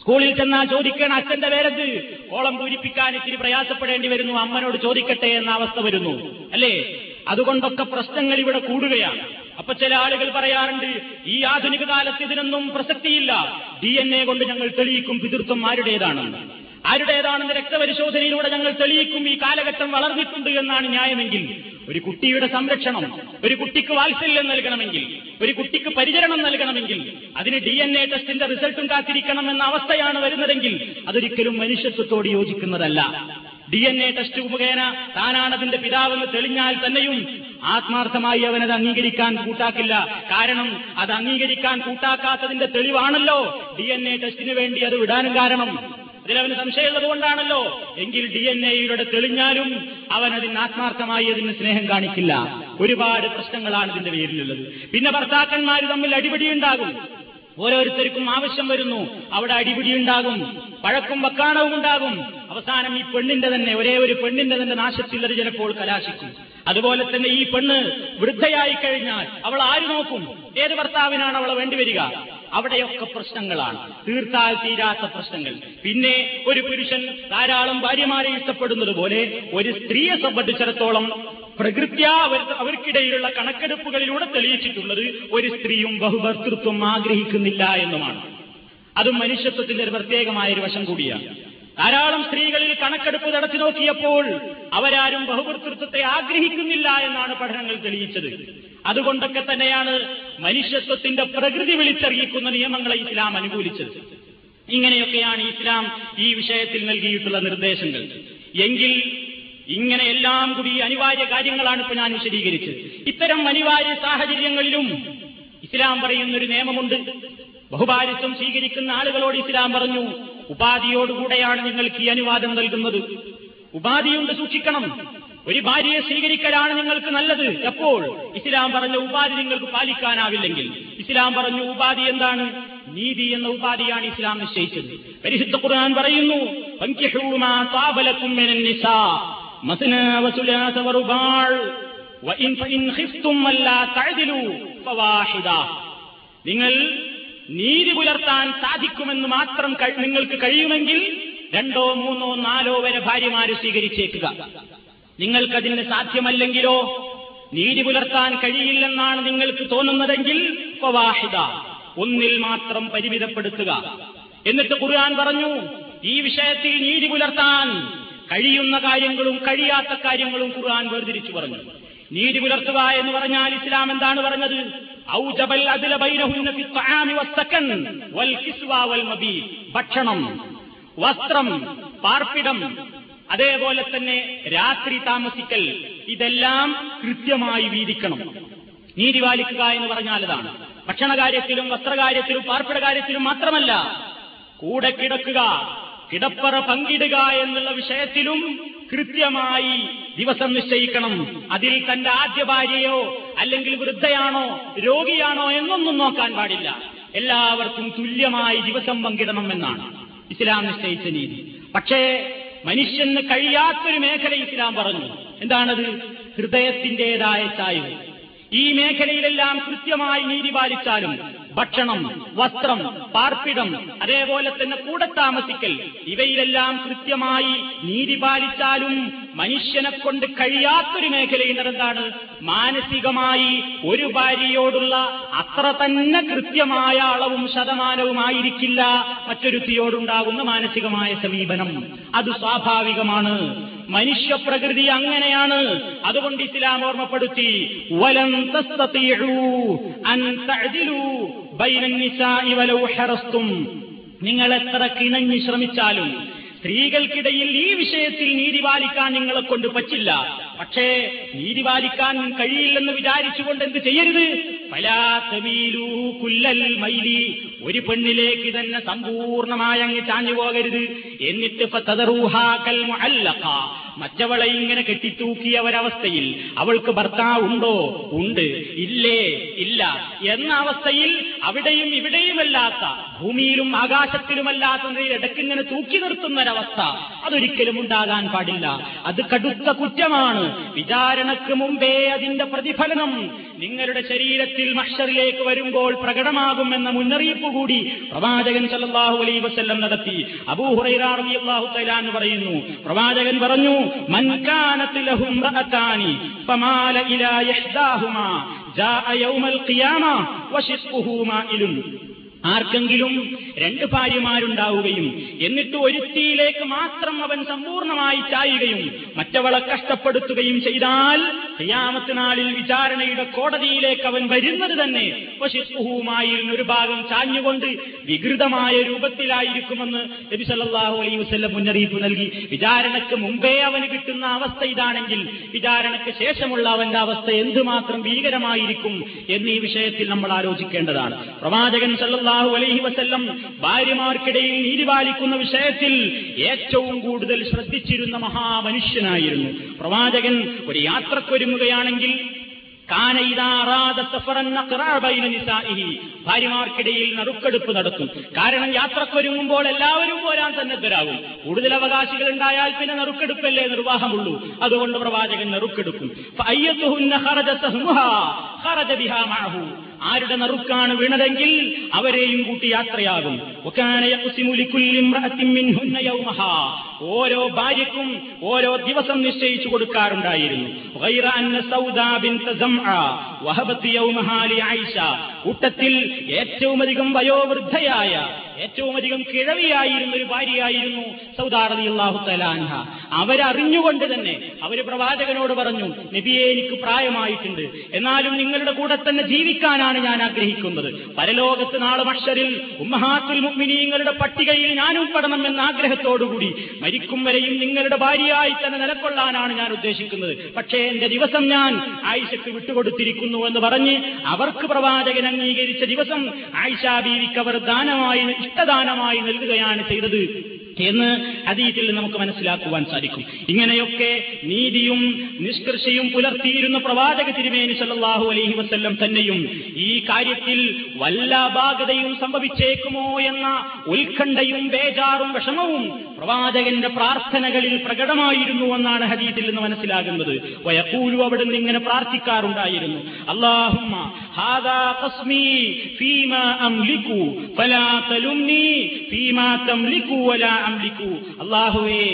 സ്കൂളിൽ ചെന്നാൽ ചോദിക്കണം അച്ഛന്റെ പേരത്. ഓളം പൂരിപ്പിക്കാൻ ഇത്തിരി പ്രയാസപ്പെടേണ്ടി വരുന്നു. അമ്മനോട് ചോദിക്കട്ടെ എന്ന അവസ്ഥ വരുന്നു. അല്ലേ? അതുകൊണ്ടൊക്കെ പ്രശ്നങ്ങൾ ഇവിടെ കൂടുകയാണ്. അപ്പൊ ചില ആളുകൾ പറയാറുണ്ട് ഈ ആധുനിക കാലത്ത് ഇതിനൊന്നും പ്രസക്തിയില്ല. ഡി എൻ എ കൊണ്ട് ഞങ്ങൾ തെളിയിക്കും പിതൃത്വം ആരുടേതാണെന്ന്. ആരുടേതാണെന്ന് രക്തപരിശോധനയിലൂടെ ഞങ്ങൾ തെളിയിക്കും ഈ കാലഘട്ടം വളർന്നിട്ടുണ്ട് എന്നാണ് ന്യായമെങ്കിൽ. ഒരു കുട്ടിയുടെ സംരക്ഷണം ഒരു കുട്ടിക്ക് വാത്സല്യം നൽകണമെങ്കിൽ ഒരു കുട്ടിക്ക് പരിചരണം നൽകണമെങ്കിൽ അതിന് ഡി എൻ എ ടെസ്റ്റിന്റെ റിസൾട്ടും കാത്തിരിക്കണം എന്ന അവസ്ഥയാണ് വരുന്നതെങ്കിൽ അതൊരിക്കലും മനുഷ്യത്വത്തോട് യോജിക്കുന്നതല്ല. ഡി എൻ എ ടെസ്റ്റ് മുഖേന താനാണതിന്റെ പിതാവെന്ന് തെളിഞ്ഞാൽ തന്നെയും ആത്മാർത്ഥമായി അവനത് അംഗീകരിക്കാൻ കൂട്ടാക്കില്ല. കാരണം അത് അംഗീകരിക്കാൻ കൂട്ടാക്കാത്തതിന്റെ തെളിവാണല്ലോ ഡി എൻ എ ടെസ്റ്റിന് വേണ്ടി അത് വിടാനും കാരണം. അതിലവന് സംശയമുള്ളത് കൊണ്ടാണല്ലോ. എങ്കിൽ ഡി എൻ എയുടെ തെളിഞ്ഞാലും അവൻ അതിന് ആത്മാർത്ഥമായി അതിന് സ്നേഹം കാണിക്കില്ല. ഒരുപാട് പ്രശ്നങ്ങളാണ് ഇതിന്റെ പേരിലുള്ളത്. പിന്നെ ഭർത്താക്കന്മാർ തമ്മിൽ അടിപിടി ഉണ്ടാകും ഓരോരുത്തർക്കും ആവശ്യം വരുന്നു. അവിടെ അടിപിടി ഉണ്ടാകും പഴക്കും വക്കാണവും ഉണ്ടാകും. അവസാനം ഈ പെണ്ണിന്റെ തന്നെ ഒരേ ഒരു പെണ്ണിന്റെ തന്നെ നാശത്തിൽ ചിലപ്പോൾ കലാശിക്കും. അതുപോലെ തന്നെ ഈ പെണ്ണ് വൃദ്ധയായി കഴിഞ്ഞാൽ അവൾ ആര് നോക്കും? ഏത് ഭർത്താവിനാണ് അവളെ വേണ്ടിവരിക അവിടെയൊക്കെ പ്രശ്നങ്ങളാണ്. തീർത്താൽ തീരാത്ത പ്രശ്നങ്ങൾ. പിന്നെ ഒരു പുരുഷൻ ധാരാളം ഭാര്യമാരെ ഇഷ്ടപ്പെടുന്നത് പോലെ ഒരു സ്ത്രീയെ സംബന്ധിച്ചിടത്തോളം പ്രകൃത്യ അവർ അവർക്കിടയിലുള്ള കണക്കെടുപ്പുകളിലൂടെ തെളിയിച്ചിട്ടുള്ളത് ഒരു സ്ത്രീയും ബഹുഭർത്തൃത്വം ആഗ്രഹിക്കുന്നില്ല എന്നുമാണ്. അതും മനുഷ്യത്വത്തിന്റെ ഒരു പ്രത്യേകമായ ഒരു വശം കൂടിയാണ്. ധാരാളം സ്ത്രീകളിൽ കണക്കെടുപ്പ് നടത്തി നോക്കിയപ്പോൾ അവരാരും ബഹുഭർത്തൃത്വത്തെ ആഗ്രഹിക്കുന്നില്ല എന്നാണ് പഠനങ്ങൾ തെളിയിച്ചത്. അതുകൊണ്ടൊക്കെ തന്നെയാണ് മനുഷ്യത്വത്തിന്റെ പ്രകൃതി വിളിച്ചറിയിക്കുന്ന നിയമങ്ങളെ ഇസ്ലാം അനുകൂലിച്ചത്. ഇങ്ങനെയൊക്കെയാണ് ഇസ്ലാം ഈ വിഷയത്തിൽ നൽകിയിട്ടുള്ള നിർദ്ദേശങ്ങൾ. എങ്കിൽ ഇങ്ങനെ എല്ലാം കൂടി അനിവാര്യ കാര്യങ്ങളാണ് ഇപ്പൊ ഞാൻ വിശദീകരിച്ചത്. ഇത്തരം അനിവാര്യ സാഹചര്യങ്ങളിലും ഇസ്ലാം പറയുന്നൊരു നിയമമുണ്ട്. ബഹുഭാരിത്വം സ്വീകരിക്കുന്ന ആളുകളോട് ഇസ്ലാം പറഞ്ഞു ഉപാധിയോടുകൂടെയാണ് നിങ്ങൾക്ക് ഈ അനുവാദം നൽകുന്നത്. ഉപാധിയുണ്ട് സൂക്ഷിക്കണം. ഒരു ഭാര്യയെ സ്വീകരിക്കലാണ് നിങ്ങൾക്ക് നല്ലത് എപ്പോൾ? ഇസ്ലാം പറഞ്ഞ ഉപാധി നിങ്ങൾക്ക് പാലിക്കാനാവില്ലെങ്കിൽ. ഇസ്ലാം പറഞ്ഞ ഉപാധി എന്താണ്? നീതി എന്ന ഉപാധിയാണ് ഇസ്ലാം നിശ്ചയിച്ചത്. പരിശുദ്ധ ഖുർആൻ പറയുന്നു "ഫൻകിഹൂ മാ താബലക്കും മിനൻ നിസാ മസ്ന വസുലാസ വറുബാൾ വഇൻ ഫഇൻ ഖിഫ്തും അല്ലാ തഅദിലു ഫവാഹിദ നിങ്ങൾ നീതി പുലർത്താൻ സാധിക്കുമെന്ന് മാത്രം നിങ്ങൾക്ക് കഴിയുമെങ്കിൽ രണ്ടോ മൂന്നോ നാലോ വരെ ഭാര്യമാരെ സ്വീകരിച്ചേക്കുക. നിങ്ങൾക്കതിന് സാധ്യമല്ലെങ്കിലോ? നീതി പുലർത്താൻ കഴിയില്ലെന്നാണ് നിങ്ങൾക്ക് തോന്നുന്നതെങ്കിൽ ഫവാഹിദ ഒന്നിൽ മാത്രം പരിമിതപ്പെടുത്തുക. എന്നിട്ട് ഖുർആൻ പറഞ്ഞു ഈ വിഷയത്തിൽ നീതി പുലർത്താൻ കഴിയുന്ന കാര്യങ്ങളും കഴിയാത്ത കാര്യങ്ങളും ഖുർആൻ വേർതിരിച്ചു പറഞ്ഞു. നീതി പുലർത്തുക എന്ന് പറഞ്ഞാൽ ഇസ്ലാം എന്താണ് പറഞ്ഞത്? ഭക്ഷണം വസ്ത്രം പാർപ്പിടം അതേപോലെ തന്നെ രാത്രി താമസിക്കൽ ഇതെല്ലാം കൃത്യമായി വീതിക്കണം. നീതി പാലിക്കുക എന്ന് പറഞ്ഞാൽ ഭക്ഷണകാര്യത്തിലും വസ്ത്രകാര്യത്തിലും പാർപ്പിട കാര്യത്തിലും മാത്രമല്ല കൂടെ കിടക്കുക കിടപ്പറ പങ്കിടുക എന്നുള്ള വിഷയത്തിലും കൃത്യമായി ദിവസം നിശ്ചയിക്കണം. അതിൽ തന്റെ ആദ്യ ഭാര്യയോ അല്ലെങ്കിൽ വൃദ്ധയാണോ രോഗിയാണോ എന്നൊന്നും നോക്കാൻ പാടില്ല. എല്ലാവർക്കും തുല്യമായി ദിവസം പങ്കിടണം എന്നാണ്. ഇസ്ലാം നിശ്ചയിച്ച നീതി. പക്ഷേ മനുഷ്യന് കഴിയാത്തൊരു മേഖല ഇസ്ലാം പറഞ്ഞു. എന്താണത്? ഹൃദയത്തിന്റേതായ ചായ്വ്. ഈ മേഖലയിലെല്ലാം കൃത്യമായി നീതി പാലിച്ചാലും ഭക്ഷണം വസ്ത്രം പാർപ്പിടം അതേപോലെ തന്നെ കൂടെ താമസിക്കൽ ഇവയിലെല്ലാം കൃത്യമായി നീതി പാലിച്ചാലും മനുഷ്യനെ കൊണ്ട് കഴിയാത്തൊരു എന്താണ് മാനസികമായി ഒരു ഭാര്യയോടുള്ള അത്ര തന്നെ കൃത്യമായ അളവും ശതമാനവുമായിരിക്കില്ല മറ്റൊരുത്തിയോടുണ്ടാകുന്ന മാനസികമായ സമീപനം. അത് സ്വാഭാവികമാണ്. മനുഷ്യപ്രകൃതി അങ്ങനെയാണ്. അതുകൊണ്ട് ഇസ്ലാം ഓർമ്മപ്പെടുത്തി വലം നിങ്ങൾ എത്ര കിണഞ്ഞു ശ്രമിച്ചാലും സ്ത്രീകൾക്കിടയിൽ ഈ വിഷയത്തിൽ നീതി പാലിക്കാൻ നിങ്ങളെ കൊണ്ട് പറ്റില്ല. പക്ഷേ നീതി പാലിക്കാൻ കഴിയില്ലെന്ന് വിചാരിച്ചുകൊണ്ട് എന്ത് ചെയ്യരുത്? കുല്ലൽ മൈലി. ഒരു പെണ്ണിലേക്ക് തന്നെ സമ്പൂർണമായി അങ്ങ് ചാഞ്ഞു പോകരുത്. എന്നിട്ട്. മറ്റവളെ ഇങ്ങനെ കെട്ടിത്തൂക്കിയ ഒരവസ്ഥയിൽ അവൾക്ക് ഭർത്താവ് ഉണ്ടോ? ഉണ്ട്. ഇല്ലേ? ഇല്ല. എന്ന അവസ്ഥയിൽ അവിടെയും ഇവിടെയുമല്ലാത്ത ഭൂമിയിലും ആകാശത്തിലുമല്ലാത്ത നിലയിൽ ഇടയ്ക്കിങ്ങനെ തൂക്കി നിർത്തുന്ന ഒരവസ്ഥ അതൊരിക്കലും ഉണ്ടാകാൻ പാടില്ല. അത് കടുത്ത കുറ്റമാണ്. വിചാരണക്ക് മുമ്പേ അതിന്റെ പ്രതിഫലനം നിങ്ങളുടെ ശരീരത്തിൽ മഷറിലേക്ക് വരുമ്പോൾ പ്രകടമാകും എന്ന മുന്നറിയിപ്പ് കൂടി പ്രവാചകൻ സല്ലല്ലാഹു അലൈ വസല്ലം നടത്തി. അബൂ ഹുറൈറ റളിയല്ലാഹു തആല എന്ന് പറയുന്നു. പ്രവാചകൻ പറഞ്ഞു മൻ കാനത് ലഹു ഇംറഅതാനി ഫമാല ഇലാ ഇഹ്ദാഹുമാ ജാഅ യൗമൽ ഖിയാമ ആർക്കെങ്കിലും രണ്ട് ഭാര്യമാരുണ്ടാവുകയും എന്നിട്ട് ഒരുത്തിയിലേക്ക് മാത്രം അവൻ സമ്പൂർണമായി ചായുകയും മറ്റവളെ കഷ്ടപ്പെടുത്തുകയും ചെയ്താൽ ഖിയാമത്ത് നാളിൽ വിചാരണയുടെ കോടതിയിലേക്ക് അവൻ വരുന്നത് തന്നെ വശിസ്ഹുവുമായി ഒരു ഭാഗം ചാഞ്ഞുകൊണ്ട് വികൃതമായ രൂപത്തിലായിരിക്കുമെന്ന് നബി സല്ലാഹു അലൈഹി വസ്ല്ലം മുന്നറിയിപ്പ് നൽകി. വിചാരണയ്ക്ക് മുമ്പേ അവന് കിട്ടുന്ന അവസ്ഥ ഇതാണെങ്കിൽ വിചാരണയ്ക്ക് ശേഷമുള്ള അവന്റെ അവസ്ഥ എന്തുമാത്രം ഭീകരമായിരിക്കും എന്നീ വിഷയത്തിൽ നമ്മൾ ആലോചിക്കേണ്ടതാണ്. പ്രവാചകൻ സല്ലല്ലാഹു അലൈഹി വസ്ല്ലം ഭാര്യമാർക്കിടയിൽ നീതി പാലിക്കുന്ന വിഷയത്തിൽ ഏറ്റവും കൂടുതൽ ശ്രദ്ധിച്ചിരുന്ന മഹാമനുഷ്യനായിരുന്നു. പ്രവാചകൻ ഒരു യാത്രക്കൊരുങ്ങുകയാണെങ്കിൽ ഭാര്യമാർക്കിടയിൽ നറുക്കെടുപ്പ് നടത്തും. കാരണം യാത്രക്കൊരുങ്ങുമ്പോൾ എല്ലാവരും പോരാൻ സന്നദ്ധരാകും കൂടുതൽ അവകാശികൾ ഉണ്ടായാൽ പിന്നെ നറുക്കെടുപ്പല്ലേ നിർവാഹമുള്ളൂ. അതുകൊണ്ട് പ്രവാചകൻ നറുക്കെടുക്കും. ആരുടെ നറുക്കാണ് വീണതെങ്കിൽ അവരെയും കൂട്ടി യാത്രയാകും. ഓരോ ഭാര്യക്കും ഓരോ ദിവസം നിശ്ചയിച്ചു കൊടുക്കാറുണ്ടായിരുന്നു. കൂട്ടത്തിൽ ഏറ്റവുമധികം വയോവൃദ്ധയായ ഏറ്റവുമധികം കിഴവിയായിരുന്ന ഒരു ഭാര്യയായിരുന്നു സൗദാറിയാഹു തലാൻഹ അവരറിഞ്ഞുകൊണ്ട് തന്നെ അവർ പ്രവാചകനോട് പറഞ്ഞു നബിയെ എനിക്ക് പ്രായമായിട്ടുണ്ട്. എന്നാലും നിങ്ങളുടെ കൂടെ തന്നെ ജീവിക്കാനാണ് ഞാൻ ആഗ്രഹിക്കുന്നത്. പരലോകത്ത് നാളെ മക്ഷരിൽ ഉമ്മഹാത്തുൽ മുഅ്മിനീങ്ങളുടെ പട്ടികയിൽ ഞാൻ ഉൾപ്പെടണം എന്ന ആഗ്രഹത്തോടുകൂടി മരിക്കും വരെയും നിങ്ങളുടെ ഭാര്യയായി തന്നെ നിലക്കൊള്ളാനാണ് ഞാൻ ഉദ്ദേശിക്കുന്നത്. പക്ഷേ എന്റെ ദിവസം ഞാൻ ആയിഷക്ക് വിട്ടുകൊടുത്തിരിക്കുന്നു എന്ന് പറഞ്ഞ് അവർക്ക് പ്രവാചകൻ അംഗീകരിച്ച ദിവസം ആയിഷാ ബീവിക്ക് അവർ ദാനമായി ഇഷ്ടദാനമായി നൽകുകയാണ് ചെയ്തത്. എന്ന് അതീതിൽ നമുക്ക് മനസ്സിലാക്കുവാൻ സാധിക്കും. ഇങ്ങനെയൊക്കെ നീതിയും നിഷ്കർഷയും പുലർത്തിയിരുന്ന പ്രവാചക തിരുമേനി സല്ലാഹു അലൈഹി വസല്ലം തന്നെയും ഈ കാര്യത്തിൽ വല്ല അപാകതയും സംഭവിച്ചേക്കുമോ എന്ന ഉത്കണ്ഠയും ബേജാറും വിഷമവും പ്രവാചകന്റെ പ്രാർത്ഥനകളിൽ പ്രകടമായിരുന്നു എന്നാണ് ഹദീത്തിൽ നിന്ന് മനസ്സിലാകുന്നത്. വയക്കൂലു അവിടുന്ന് ഇങ്ങനെ പ്രാർത്ഥിക്കാറുണ്ടായിരുന്നു. അള്ളാഹുമ്മ ഹാദാ അംലിക്കു ഫലാ തംലിക്കു അള്ളാഹുവേ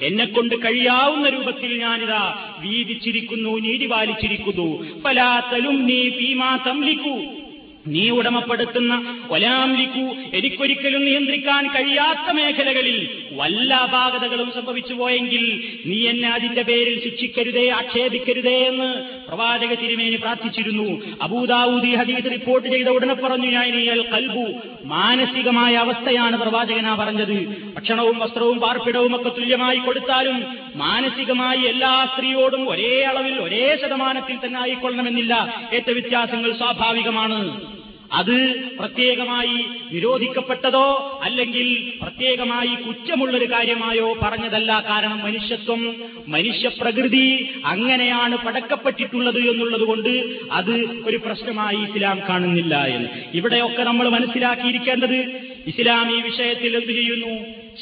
എന്നെ കൊണ്ട് കഴിയാവുന്ന രൂപത്തിൽ ഞാനിതാ വീതിച്ചിരിക്കുന്നു നീതി പാലിച്ചിരിക്കുന്നു ഫലാ തലുംനി ഫീമാ തംലികു നീ ഉടമപ്പെടുത്തുന്ന ഒലാംലിക്കു എനിക്കൊരിക്കലും നിയന്ത്രിക്കാൻ കഴിയാത്ത മേഖലകളിൽ വല്ല അപാകതകളും സംഭവിച്ചു പോയെങ്കിൽ നീ എന്നെ അതിന്റെ പേരിൽ ശിക്ഷിക്കരുതേ ആക്ഷേപിക്കരുതേ എന്ന് പ്രവാചക തിരുമേനി പ്രാർത്ഥിച്ചിരുന്നു. അബൂദാവൂദി ഹദീദ് റിപ്പോർട്ട് ചെയ്ത ഉടനെ പറഞ്ഞു ഞാൻ അൽ കൽബു മാനസികമായ അവസ്ഥയാണ് പ്രവാചകനാ പറഞ്ഞത്. ഭക്ഷണവും വസ്ത്രവും പാർപ്പിടവും ഒക്കെ തുല്യമായി കൊടുത്താലും മാനസികമായി എല്ലാ സ്ത്രീയോടും ഒരേ അളവിൽ ഒരേ ശതമാനത്തിൽ തന്നെ ആയിക്കൊള്ളണമെന്നില്ല. ഏറ്റ വ്യത്യാസങ്ങൾ സ്വാഭാവികമാണ്. അത് പ്രത്യേകമായി നിരോധിക്കപ്പെട്ടതോ അല്ലെങ്കിൽ പ്രത്യേകമായി കുറ്റമുള്ളൊരു കാര്യമായോ പറഞ്ഞതല്ല കാരണം മനുഷ്യത്വം മനുഷ്യപ്രകൃതി അങ്ങനെയാണ് പടക്കപ്പെട്ടിട്ടുള്ളത് എന്നുള്ളതുകൊണ്ട് അത് ഒരു പ്രശ്നമായി ഇസ്ലാം കാണുന്നില്ല എന്ന്. ഇവിടെയൊക്കെ നമ്മൾ മനസ്സിലാക്കിയിരിക്കേണ്ടത് ഇസ്ലാം ഈ വിഷയത്തിൽ എന്ത് ചെയ്യുന്നു?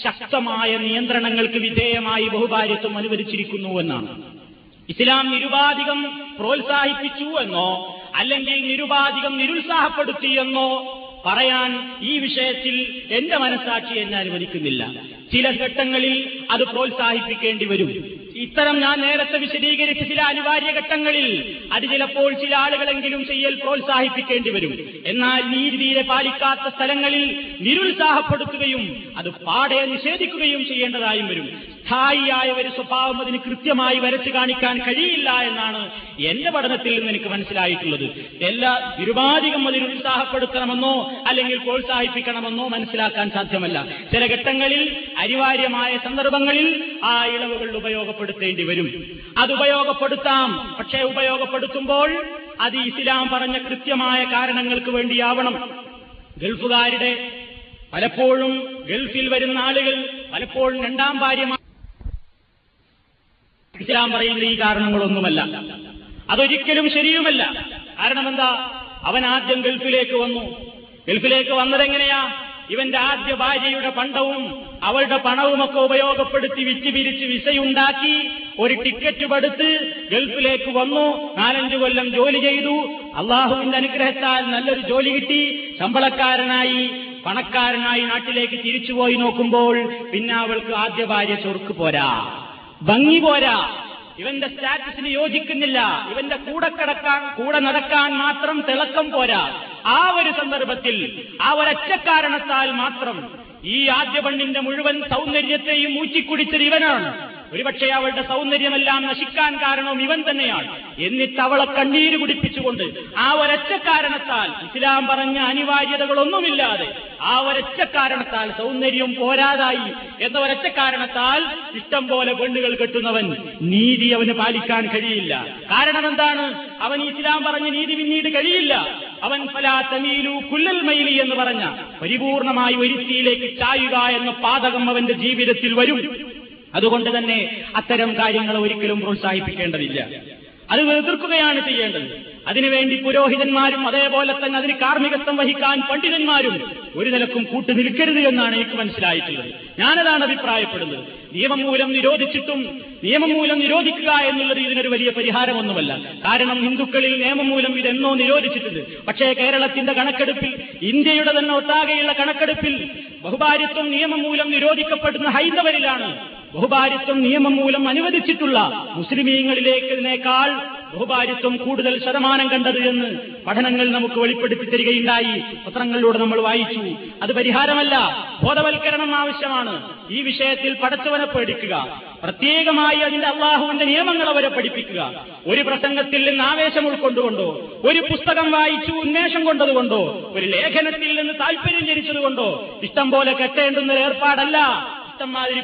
ശക്തമായ നിയന്ത്രണങ്ങൾക്ക് വിധേയമായി ബഹുഭാര്യത്വം അനുവദിച്ചിരിക്കുന്നു എന്നാണ്. ഇസ്ലാം നിരുപാധികം പ്രോത്സാഹിപ്പിച്ചു എന്നോ അല്ലെങ്കിൽ നിരുപാധികം നിരുത്സാഹപ്പെടുത്തിയെന്നോ പറയാൻ ഈ വിഷയത്തിൽ എന്റെ മനസാക്ഷി എന്നെ അനുവദിക്കുന്നില്ല. ചില ഘട്ടങ്ങളിൽ അത് പ്രോത്സാഹിപ്പിക്കേണ്ടി വരും. ഇത്തരം ഞാൻ നേരത്തെ വിശദീകരിച്ച ചില അനിവാര്യ ഘട്ടങ്ങളിൽ അത് ചിലപ്പോൾ ചില ആളുകളെങ്കിലും ചെയ്യൽ പ്രോത്സാഹിപ്പിക്കേണ്ടി വരും. എന്നാൽ നീതി തീരെ പാലിക്കാത്ത സ്ഥലങ്ങളിൽ നിരുത്സാഹപ്പെടുത്തുകയും അത് പാടെ നിഷേധിക്കുകയും ചെയ്യേണ്ടതായും വരും. സ്ഥായിയായ ഒരു സ്വഭാവം അതിന് കൃത്യമായി വരച്ചു കാണിക്കാൻ കഴിയില്ല എന്നാണ് എന്റെ പഠനത്തിൽ നിന്ന് എനിക്ക് മനസ്സിലായിട്ടുള്ളത്. എല്ലാ നിരുപാധികം അതിന് ഉത്സാഹപ്പെടുത്തണമെന്നോ അല്ലെങ്കിൽ പ്രോത്സാഹിപ്പിക്കണമെന്നോ മനസ്സിലാക്കാൻ സാധ്യമല്ല. ചില ഘട്ടങ്ങളിൽ അനിവാര്യമായ സന്ദർഭങ്ങളിൽ ആ ഇളവുകൾ ഉപയോഗപ്പെടുത്തേണ്ടി വരും. അത് ഉപയോഗപ്പെടുത്താം. പക്ഷേ ഉപയോഗപ്പെടുത്തുമ്പോൾ അത് ഇസ്ലാം പറഞ്ഞ കൃത്യമായ കാരണങ്ങൾക്ക് വേണ്ടിയാവണം. ഗൾഫുകാരുടെ പലപ്പോഴും ഗൾഫിൽ വരുന്ന ആളുകൾ പലപ്പോഴും രണ്ടാം ഭാര്യമാർ ഇസ്ലാം പറയുന്നത് ഈ കാരണങ്ങളൊന്നുമല്ല. അതൊരിക്കലും ശരിയുമല്ല. കാരണം എന്താ അവൻ ആദ്യം ഗൾഫിലേക്ക് വന്നു. ഗൾഫിലേക്ക് വന്നതെങ്ങനെയാ? ഇവന്റെ ആദ്യ ഭാര്യയുടെ പണ്ടവും അവളുടെ പണവുമൊക്കെ ഉപയോഗപ്പെടുത്തി വിറ്റ് പിരിച്ച് വിസയുണ്ടാക്കി ഒരു ടിക്കറ്റ് പടുത്ത് ഗൾഫിലേക്ക് വന്നു. നാലഞ്ചു കൊല്ലം ജോലി ചെയ്തു. അള്ളാഹുവിന്റെ അനുഗ്രഹത്താൽ നല്ലൊരു ജോലി കിട്ടി. ശമ്പളക്കാരനായി പണക്കാരനായി നാട്ടിലേക്ക് തിരിച്ചുപോയി നോക്കുമ്പോൾ പിന്നെ അവൾക്ക് ആദ്യ ഭാര്യ ചൊറുക്ക് പോരാ. ഭംഗി പോരാ. ഇവന്റെ സ്റ്റാറ്റസിന് യോജിക്കുന്നില്ല. ഇവന്റെ കൂടെ കിടക്കാൻ കൂടെ നടക്കാൻ മാത്രം തിളക്കം പോരാ. ആ ഒരു സന്ദർഭത്തിൽ ആ ഒരൊറ്റ കാരണത്താൽ മാത്രം ഈ ആദ്യ പെണ്ണിന്റെ മുഴുവൻ സൗന്ദര്യത്തെയും ഊറ്റിക്കുടിച്ചത് ഇവനാണ്. ഒരുപക്ഷെ അവളുടെ സൗന്ദര്യമെല്ലാം നശിക്കാൻ കാരണവും ഇവൻ തന്നെയാണ്. എന്നിട്ട് അവളെ കണ്ണീര് കുടിപ്പിച്ചുകൊണ്ട് ആ ഒരൊറ്റ കാരണത്താൽ ഇസ്ലാം പറഞ്ഞ അനിവാര്യതകളൊന്നുമില്ലാതെ ആ ഒരൊറ്റ കാരണത്താൽ സൗന്ദര്യം പോരാതായി എന്ന ഒരൊറ്റ കാരണത്താൽ ഇഷ്ടം പോലെ പെണ്ണുകൾ കെട്ടുന്നവൻ നീതി അവന് പാലിക്കാൻ കഴിയില്ല. കാരണം എന്താണ്? അവൻ ഇസ്ലാം പറഞ്ഞ നീതി പിന്നീട് കഴിയില്ല. അവൻ ഫലാ തമീലു കുല്ലൽ മൈലി എന്ന് പറഞ്ഞ പരിപൂർണമായി ഒരുത്തിയിലേക്ക് ചായുക എന്ന പാതകം അവന്റെ ജീവിതത്തിൽ വരും. അതുകൊണ്ട് തന്നെ അത്തരം കാര്യങ്ങൾ ഒരിക്കലും പ്രോത്സാഹിപ്പിക്കേണ്ടതില്ല. അത് എതിർക്കുകയാണ് ചെയ്യേണ്ടത്. അതിനുവേണ്ടി പുരോഹിതന്മാരും അതേപോലെ തന്നെ അതിന് കാർമ്മികത്വം വഹിക്കാൻ പണ്ഡിതന്മാരും ഒരു നിലക്കും കൂട്ടു നിൽക്കരുത് എന്നാണ് എനിക്ക് മനസ്സിലായിട്ടുള്ളത്. ഞാനതാണ് അഭിപ്രായപ്പെടുന്നത്. നിയമം മൂലം നിരോധിച്ചിട്ടും നിയമം മൂലം നിരോധിക്കുക എന്നുള്ളത് ഇതിനൊരു വലിയ പരിഹാരമൊന്നുമല്ല. കാരണം ഹിന്ദുക്കളിൽ നിയമം മൂലം ഇതെന്നോ നിരോധിച്ചിട്ടുണ്ട്. പക്ഷേ കേരളത്തിന്റെ കണക്കെടുപ്പിൽ ഇന്ത്യയുടെ തന്നെ ഒട്ടാകെയുള്ള കണക്കെടുപ്പിൽ ബഹുഭാര്യത്വം നിയമം മൂലം നിരോധിക്കപ്പെടുന്ന ഹൈന്ദവരിലാണ് ബഹുഭാരിത്വം നിയമം മൂലം അനുവദിച്ചിട്ടുള്ള മുസ്ലിമീങ്ങളിലേക്കതിനേക്കാൾ ബഹുഭാരിത്വം കൂടുതൽ ശതമാനം കണ്ടത് എന്ന് പഠനങ്ങൾ നമുക്ക് വെളിപ്പെടുത്തി തരികയുണ്ടായി പത്രങ്ങളിലൂടെ നമ്മൾ വായിച്ചു. അത് പരിഹാരമല്ല ബോധവൽക്കരണം ആവശ്യമാണ്. ഈ വിഷയത്തിൽ പഠിച്ചവനെ പഠിക്കുക പ്രത്യേകമായി അതിന്റെ അള്ളാഹുവിന്റെ നിയമങ്ങൾ അവരെ പഠിപ്പിക്കുക. ഒരു പ്രസംഗത്തിൽ നിന്ന് ആവേശം ഉൾക്കൊണ്ടുകൊണ്ടോ ഒരു പുസ്തകം വായിച്ചു ഉന്മേഷം കൊണ്ടതുകൊണ്ടോ ഒരു ലേഖനത്തിൽ നിന്ന് താല്പര്യം ജനിച്ചതുകൊണ്ടോ ഇഷ്ടം പോലെ കെട്ടേണ്ടുന്ന ഏർപ്പാടല്ല.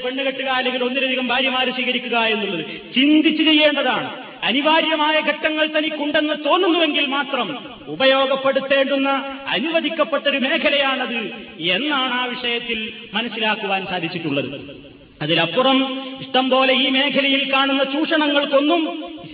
പെണ്ണുകെട്ടുക അല്ലെങ്കിൽ ഒന്നിലധികം ഭാര്യമാരെ സ്വീകരിക്കുക എന്നുള്ളത് ചിന്തിച്ചു ചെയ്യേണ്ടതാണ്. അനിവാര്യമായ ഘട്ടങ്ങൾ തനിക്കുണ്ടെന്ന് തോന്നുന്നുവെങ്കിൽ മാത്രം ഉപയോഗപ്പെടുത്തേണ്ടുന്ന അനുവദിക്കപ്പെട്ടൊരു മേഖലയാണത് എന്നാണ് ആ വിഷയത്തിൽ മനസ്സിലാക്കുവാൻ സാധിച്ചിട്ടുള്ളത്. അതിലപ്പുറം ഇഷ്ടം പോലെ ഈ മേഖലയിൽ കാണുന്ന ചൂഷണങ്ങൾക്കൊന്നും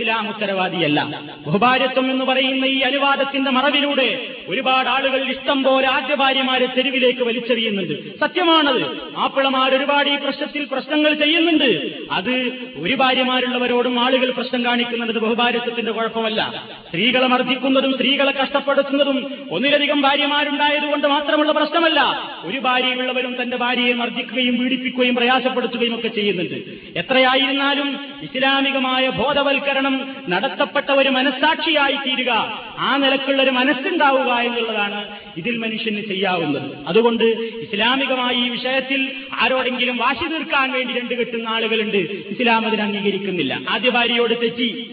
ഇസ്ലാം ഉത്തരവാദിയല്ല. ബഹുഭാര്യത്വം എന്ന് പറയുന്ന ഈ അനുവാദത്തിന്റെ മറവിലൂടെ ഒരുപാട് ആളുകൾ ഇഷ്ടം പോലെ ആദ്യ ഭാര്യമാരെ തെരുവിലേക്ക് വലിച്ചെറിയുന്നുണ്ട്. സത്യമാണത്. മാപ്പിളമാർ ഒരുപാട് ഈ പ്രശ്നത്തിൽ പ്രശ്നങ്ങൾ ചെയ്യുന്നുണ്ട്. അത് ഒരു ഭാര്യമാരുള്ളവരോടും ആളുകൾ പ്രശ്നം കാണിക്കുന്നത് ബഹുഭാര്യത്വത്തിന്റെ കുഴപ്പമല്ല. സ്ത്രീകളെ മർദ്ദിക്കുന്നതും സ്ത്രീകളെ കഷ്ടപ്പെടുത്തുന്നതും ഒന്നിലധികം ഭാര്യമാരുണ്ടായതുകൊണ്ട് മാത്രമുള്ള പ്രശ്നമല്ല. ഒരു ഭാര്യയുള്ളവരും തന്റെ ഭാര്യയെ മർദ്ദിക്കുകയും പീഡിപ്പിക്കുകയും പ്രയാസപ്പെടുത്തുകയും ഒക്കെ ചെയ്യുന്നുണ്ട്. എത്രയായിരുന്നാലും ഇസ്ലാമികമായ ബോധവൽക്കരണം നടത്തപ്പെട്ട ഒരു മനസ്സാക്ഷിയായി തീരുക ആ നിലക്കുള്ള ഒരു മനസ്സുണ്ടാവുക എന്നുള്ളതാണ് ഇതിൽ മനുഷ്യന് ചെയ്യാവുന്നത്. അതുകൊണ്ട് ഇസ്ലാമികമായി ഈ വിഷയത്തിൽ ആരോടെങ്കിലും വാശി തീർക്കാൻ വേണ്ടി രണ്ട് കെട്ടുന്ന ആളുകളുണ്ട്. ഇസ്ലാം അതിന് അംഗീകരിക്കുന്നില്ല. ആദ്യ ഭാര്യയോട് തെറ്റി.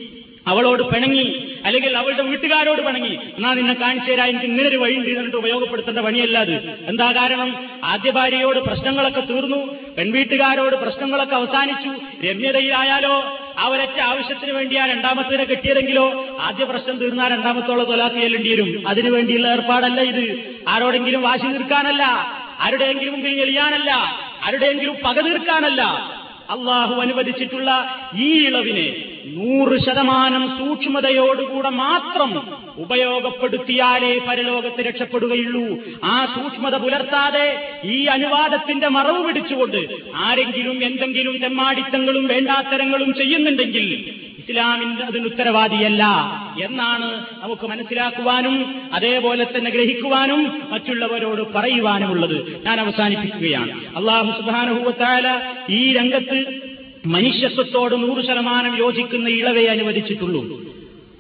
അവളോട് പിണങ്ങി. അല്ലെങ്കിൽ അവളുടെ വീട്ടുകാരോട് പണങ്ങി എന്നാ നിന്നെ കാണിച്ചു തരാൻ എനിക്ക് ഇങ്ങനെ ഒരു വഴി ഉണ്ടെന്നിട്ട് ഉപയോഗപ്പെടുത്തേണ്ട പണിയല്ല അത്. എന്താ കാരണം? ആദ്യ ഭാര്യയോട് പ്രശ്നങ്ങളൊക്കെ തീർന്നു പെൺവീട്ടുകാരോട് പ്രശ്നങ്ങളൊക്കെ അവസാനിച്ചു. രമ്യതയിലായാലോ? ഒരൊറ്റ ആവശ്യത്തിന് വേണ്ടിയാ രണ്ടാമത്തേനെ കെട്ടിയതെങ്കിലോ? ആദ്യ പ്രശ്നം തീർന്നാൽ രണ്ടാമത്തോളം ചെല്ലേണ്ടി വരും. അതിനുവേണ്ടിയുള്ള ഏർപ്പാടല്ല ഇത്. ആരോടെങ്കിലും വാശി തീർക്കാനല്ല ആരുടെയെങ്കിലും മുമ്പിൽ എളിയാനല്ല ആരുടെയെങ്കിലും പക തീർക്കാനല്ല. അള്ളാഹു അനുവദിച്ചിട്ടുള്ള ഈ ഇളവിനെ നൂറ് ശതമാനം സൂക്ഷ്മതയോടുകൂടെ മാത്രം ഉപയോഗപ്പെടുത്തിയാലേ പരലോകത്ത് രക്ഷപ്പെടുകയുള്ളൂ. ആ സൂക്ഷ്മത പുലർത്താതെ ഈ അനുവാദത്തിന്റെ മറവ് പിടിച്ചുകൊണ്ട് ആരെങ്കിലും എന്തെങ്കിലും തെമ്മാടിത്തങ്ങളും വേണ്ടാത്തരങ്ങളും ചെയ്യുന്നുണ്ടെങ്കിൽ ഇസ്ലാമിന്റെ അതിന് ഉത്തരവാദിയല്ല എന്നാണ് നമുക്ക് മനസ്സിലാക്കുവാനും അതേപോലെ തന്നെ ഗ്രഹിക്കുവാനും മറ്റുള്ളവരോട് പറയുവാനുമുള്ളത്. ഞാൻ അവസാനിപ്പിക്കുകയാണ്. അള്ളാഹു സുബാനുഭവത്തായ ഈ രംഗത്ത് മനുഷ്യത്വത്തോട് നൂറ് ശതമാനം യോജിക്കുന്ന ഇളവേ അനുവദിച്ചിട്ടുള്ളൂ.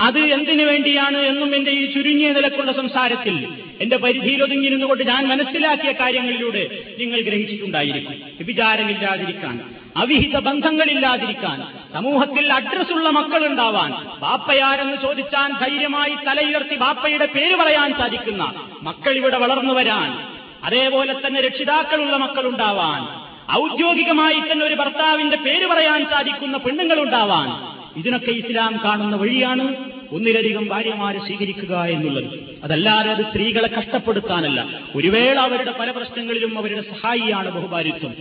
അത് എന്തിനു വേണ്ടിയാണ് എന്നും എന്റെ ഈ ചുരുങ്ങിയ നിലക്കുള്ള സംസാരത്തിൽ എന്റെ പരിധിയിൽ ഒതുങ്ങിയിരുന്നുകൊണ്ട് ഞാൻ മനസ്സിലാക്കിയ കാര്യങ്ങളിലൂടെ നിങ്ങൾ ഗ്രഹിച്ചിട്ടുണ്ടായിരിക്കും. വിചാരമില്ലാതിരിക്കാൻ അവിഹിത ബന്ധങ്ങളില്ലാതിരിക്കാൻ സമൂഹത്തിൽ അഡ്രസ്സുള്ള മക്കളുണ്ടാവാൻ ബാപ്പയാരെന്ന് ചോദിച്ചാൽ ധൈര്യമായി തലയുയർത്തി ബാപ്പയുടെ പേര് പറയാൻ സാധിക്കുന്ന മക്കൾ ഇവിടെ വളർന്നു വരാൻ അതേപോലെ തന്നെ രക്ഷിതാക്കളുള്ള മക്കളുണ്ടാവാൻ ഔദ്യോഗികമായി തന്നെ ഒരു ഭർത്താവിന്റെ പേര് പറയാൻ സാധിക്കുന്ന പെണ്ണുങ്ങളുണ്ടാവാൻ ഇതിനൊക്കെ ഇസ്ലാം കാണുന്ന വഴിയാണ് ഒന്നിലധികം ഭാര്യമാരെ സ്വീകരിക്കുക എന്നുള്ളത്. അതല്ലാതെ അത് സ്ത്രീകളെ കഷ്ടപ്പെടുത്താനല്ല. ഒരു വേള അവരുടെ പല പ്രശ്നങ്ങളിലും അവരുടെ സഹായിയാണ് ബഹുഭാര്യത്വം.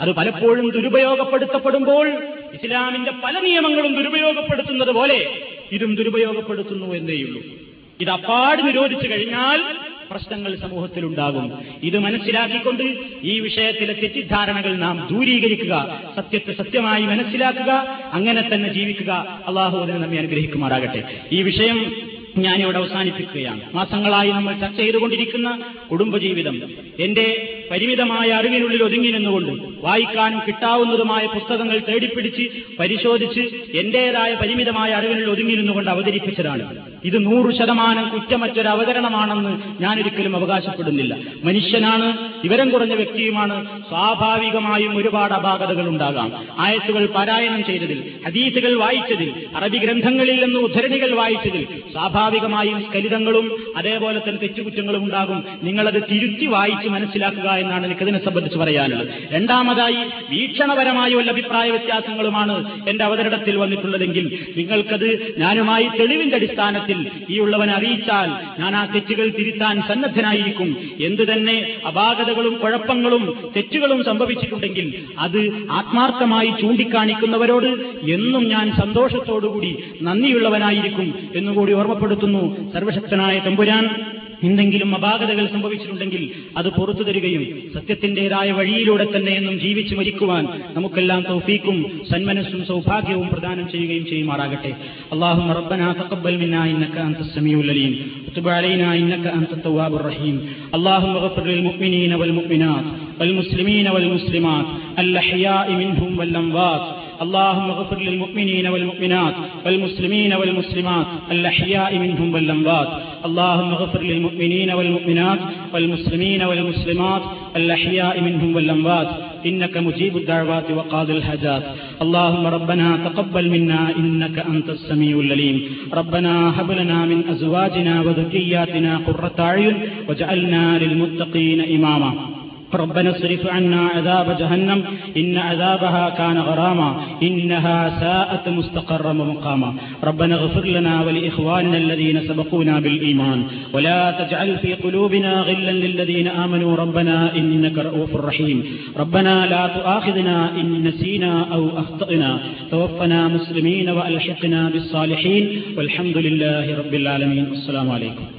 അത് പലപ്പോഴും ദുരുപയോഗപ്പെടുത്തപ്പെടുമ്പോൾ ഇസ്ലാമിന്റെ പല നിയമങ്ങളും ദുരുപയോഗപ്പെടുത്തുന്നത് പോലെ ഇതും ദുരുപയോഗപ്പെടുത്തുന്നു എന്നേയുള്ളൂ. ഇത് അപ്പാട് നിരോധിച്ചു കഴിഞ്ഞാൽ പ്രശ്നങ്ങൾ സമൂഹത്തിലുണ്ടാകും. ഇത് മനസ്സിലാക്കിക്കൊണ്ട് ഈ വിഷയത്തിലെ തെറ്റിദ്ധാരണകൾ നാം ദൂരീകരിക്കുക സത്യത്തെ സത്യമായി മനസ്സിലാക്കുക അങ്ങനെ തന്നെ ജീവിക്കുക. അള്ളാഹു അതിനെ നമ്മെ അനുഗ്രഹിക്കുമാറാകട്ടെ. ഈ വിഷയം ഞാനിവിടെ അവസാനിപ്പിക്കുകയാണ്. മാസങ്ങളായി നമ്മൾ ചർച്ച ചെയ്തുകൊണ്ടിരിക്കുന്ന കുടുംബജീവിതം. എന്റെ പരിമിതമായ അറിവിനുള്ളിൽ ഒതുങ്ങി നിന്നുകൊണ്ട് വായിക്കാനും കിട്ടാവുന്നതുമായ പുസ്തകങ്ങൾ തേടിപ്പിടിച്ച് പരിശോധിച്ച് എന്റേതായ പരിമിതമായ അറിവിനുള്ളിൽ ഒതുങ്ങി നിന്നുകൊണ്ട് അവതരിപ്പിച്ചതാണ്. ഇത് നൂറ് ശതമാനം കുറ്റമറ്റൊരു അവതരണമാണെന്ന് ഞാനൊരിക്കലും അവകാശപ്പെടുന്നില്ല. മനുഷ്യനാണ് വിവരം കുറഞ്ഞ വ്യക്തിയുമാണ് സ്വാഭാവികമായും ഒരുപാട് അപാകതകൾ ഉണ്ടാകാം. ആയത്തുകൾ പാരായണം ചെയ്തതിൽ ഹദീസുകൾ വായിച്ചതിൽ അറബി ഗ്രന്ഥങ്ങളിൽ നിന്ന് ഉദ്ധരണികൾ വായിച്ചതിൽ സ്വാഭാവികമായും സ്കലിതങ്ങളും അതേപോലെ തന്നെ തെറ്റുകുറ്റങ്ങളും ഉണ്ടാകും. നിങ്ങളത് തിരുത്തി വായിച്ച് മനസ്സിലാക്കുക എന്നാണ് എനിക്കതിനെ സംബന്ധിച്ച് പറയാനുള്ളത്. രണ്ടാമതായി വീക്ഷണപരമായ ഒരു അഭിപ്രായ വ്യത്യാസങ്ങളുമാണ് എന്റെ അവതരണത്തിൽ വന്നിട്ടുള്ളതെങ്കിൽ നിങ്ങൾക്കത് ഞാനുമായി തെളിവിന്റെ അടിസ്ഥാനത്തിൽ ഈ ഉള്ളവനെ അറിയിച്ചാൽ ഞാൻ ആ തെറ്റുകൾ തിരുത്താൻ സന്നദ്ധനായിരിക്കും. എന്തു തന്നെ അപാകതകളും കുഴപ്പങ്ങളും തെറ്റുകളും സംഭവിച്ചിട്ടുണ്ടെങ്കിൽ അത് ആത്മാർത്ഥമായി ചൂണ്ടിക്കാണിക്കുന്നവരോട് എന്നും ഞാൻ സന്തോഷത്തോടുകൂടി നന്ദിയുള്ളവനായിരിക്കും എന്നുകൂടി ഓർമ്മപ്പെടുത്തുന്നു. സർവശക്തനായ തമ്പുരാൻ എന്തെങ്കിലും അപാകതകൾ സംഭവിച്ചിട്ടുണ്ടെങ്കിൽ അത് പുറത്തു തരികയും സത്യത്തിന്റേതായ വഴിയിലൂടെ തന്നെ എന്നും ജീവിച്ചു മരിക്കുവാൻ നമുക്കെല്ലാം തൗഫീക്കും സന്മനസ്സും സൗഭാഗ്യവും പ്രദാനം ചെയ്യുകയും ചെയ്യുമാറാകട്ടെ اللهم ربنا تقبل منا انك انت السميع العليم وتب علينا انك انت التواب الرحيم اللهم اغفر للمؤمنين والمؤمنات والمسلمين والمسلمات الاحياء منهم والاموات اللهم اغفر للمؤمنين والمؤمنات والمسلمين والمسلمات الأحياء منهم والأموات. اللهم اغفر للمؤمنين والمؤمنات والمسلمين والمسلمات الأحياء منهم والأموات. إنك مجيب الدعوات وقاضي الحاجات. اللهم ربنا تقبل منا إنك أنت السميع العليم. ربنا هب لنا من أزواجنا وذرياتنا قرة أعين واجعلنا للمتقين إماما. ربنا اصرف عنا عذاب جهنم إن عذابها كان غراما إنها ساءت مستقرا ومقاما. ربنا اغفر لنا ولإخواننا الذين سبقونا بالإيمان ولا تجعل في قلوبنا غلا للذين آمنوا ربنا إنك رؤوف رحيم. ربنا لا تؤاخذنا إن نسينا أو أخطأنا. توفنا مسلمين وألحقنا بالصالحين والحمد لله رب العالمين. السلام عليكم.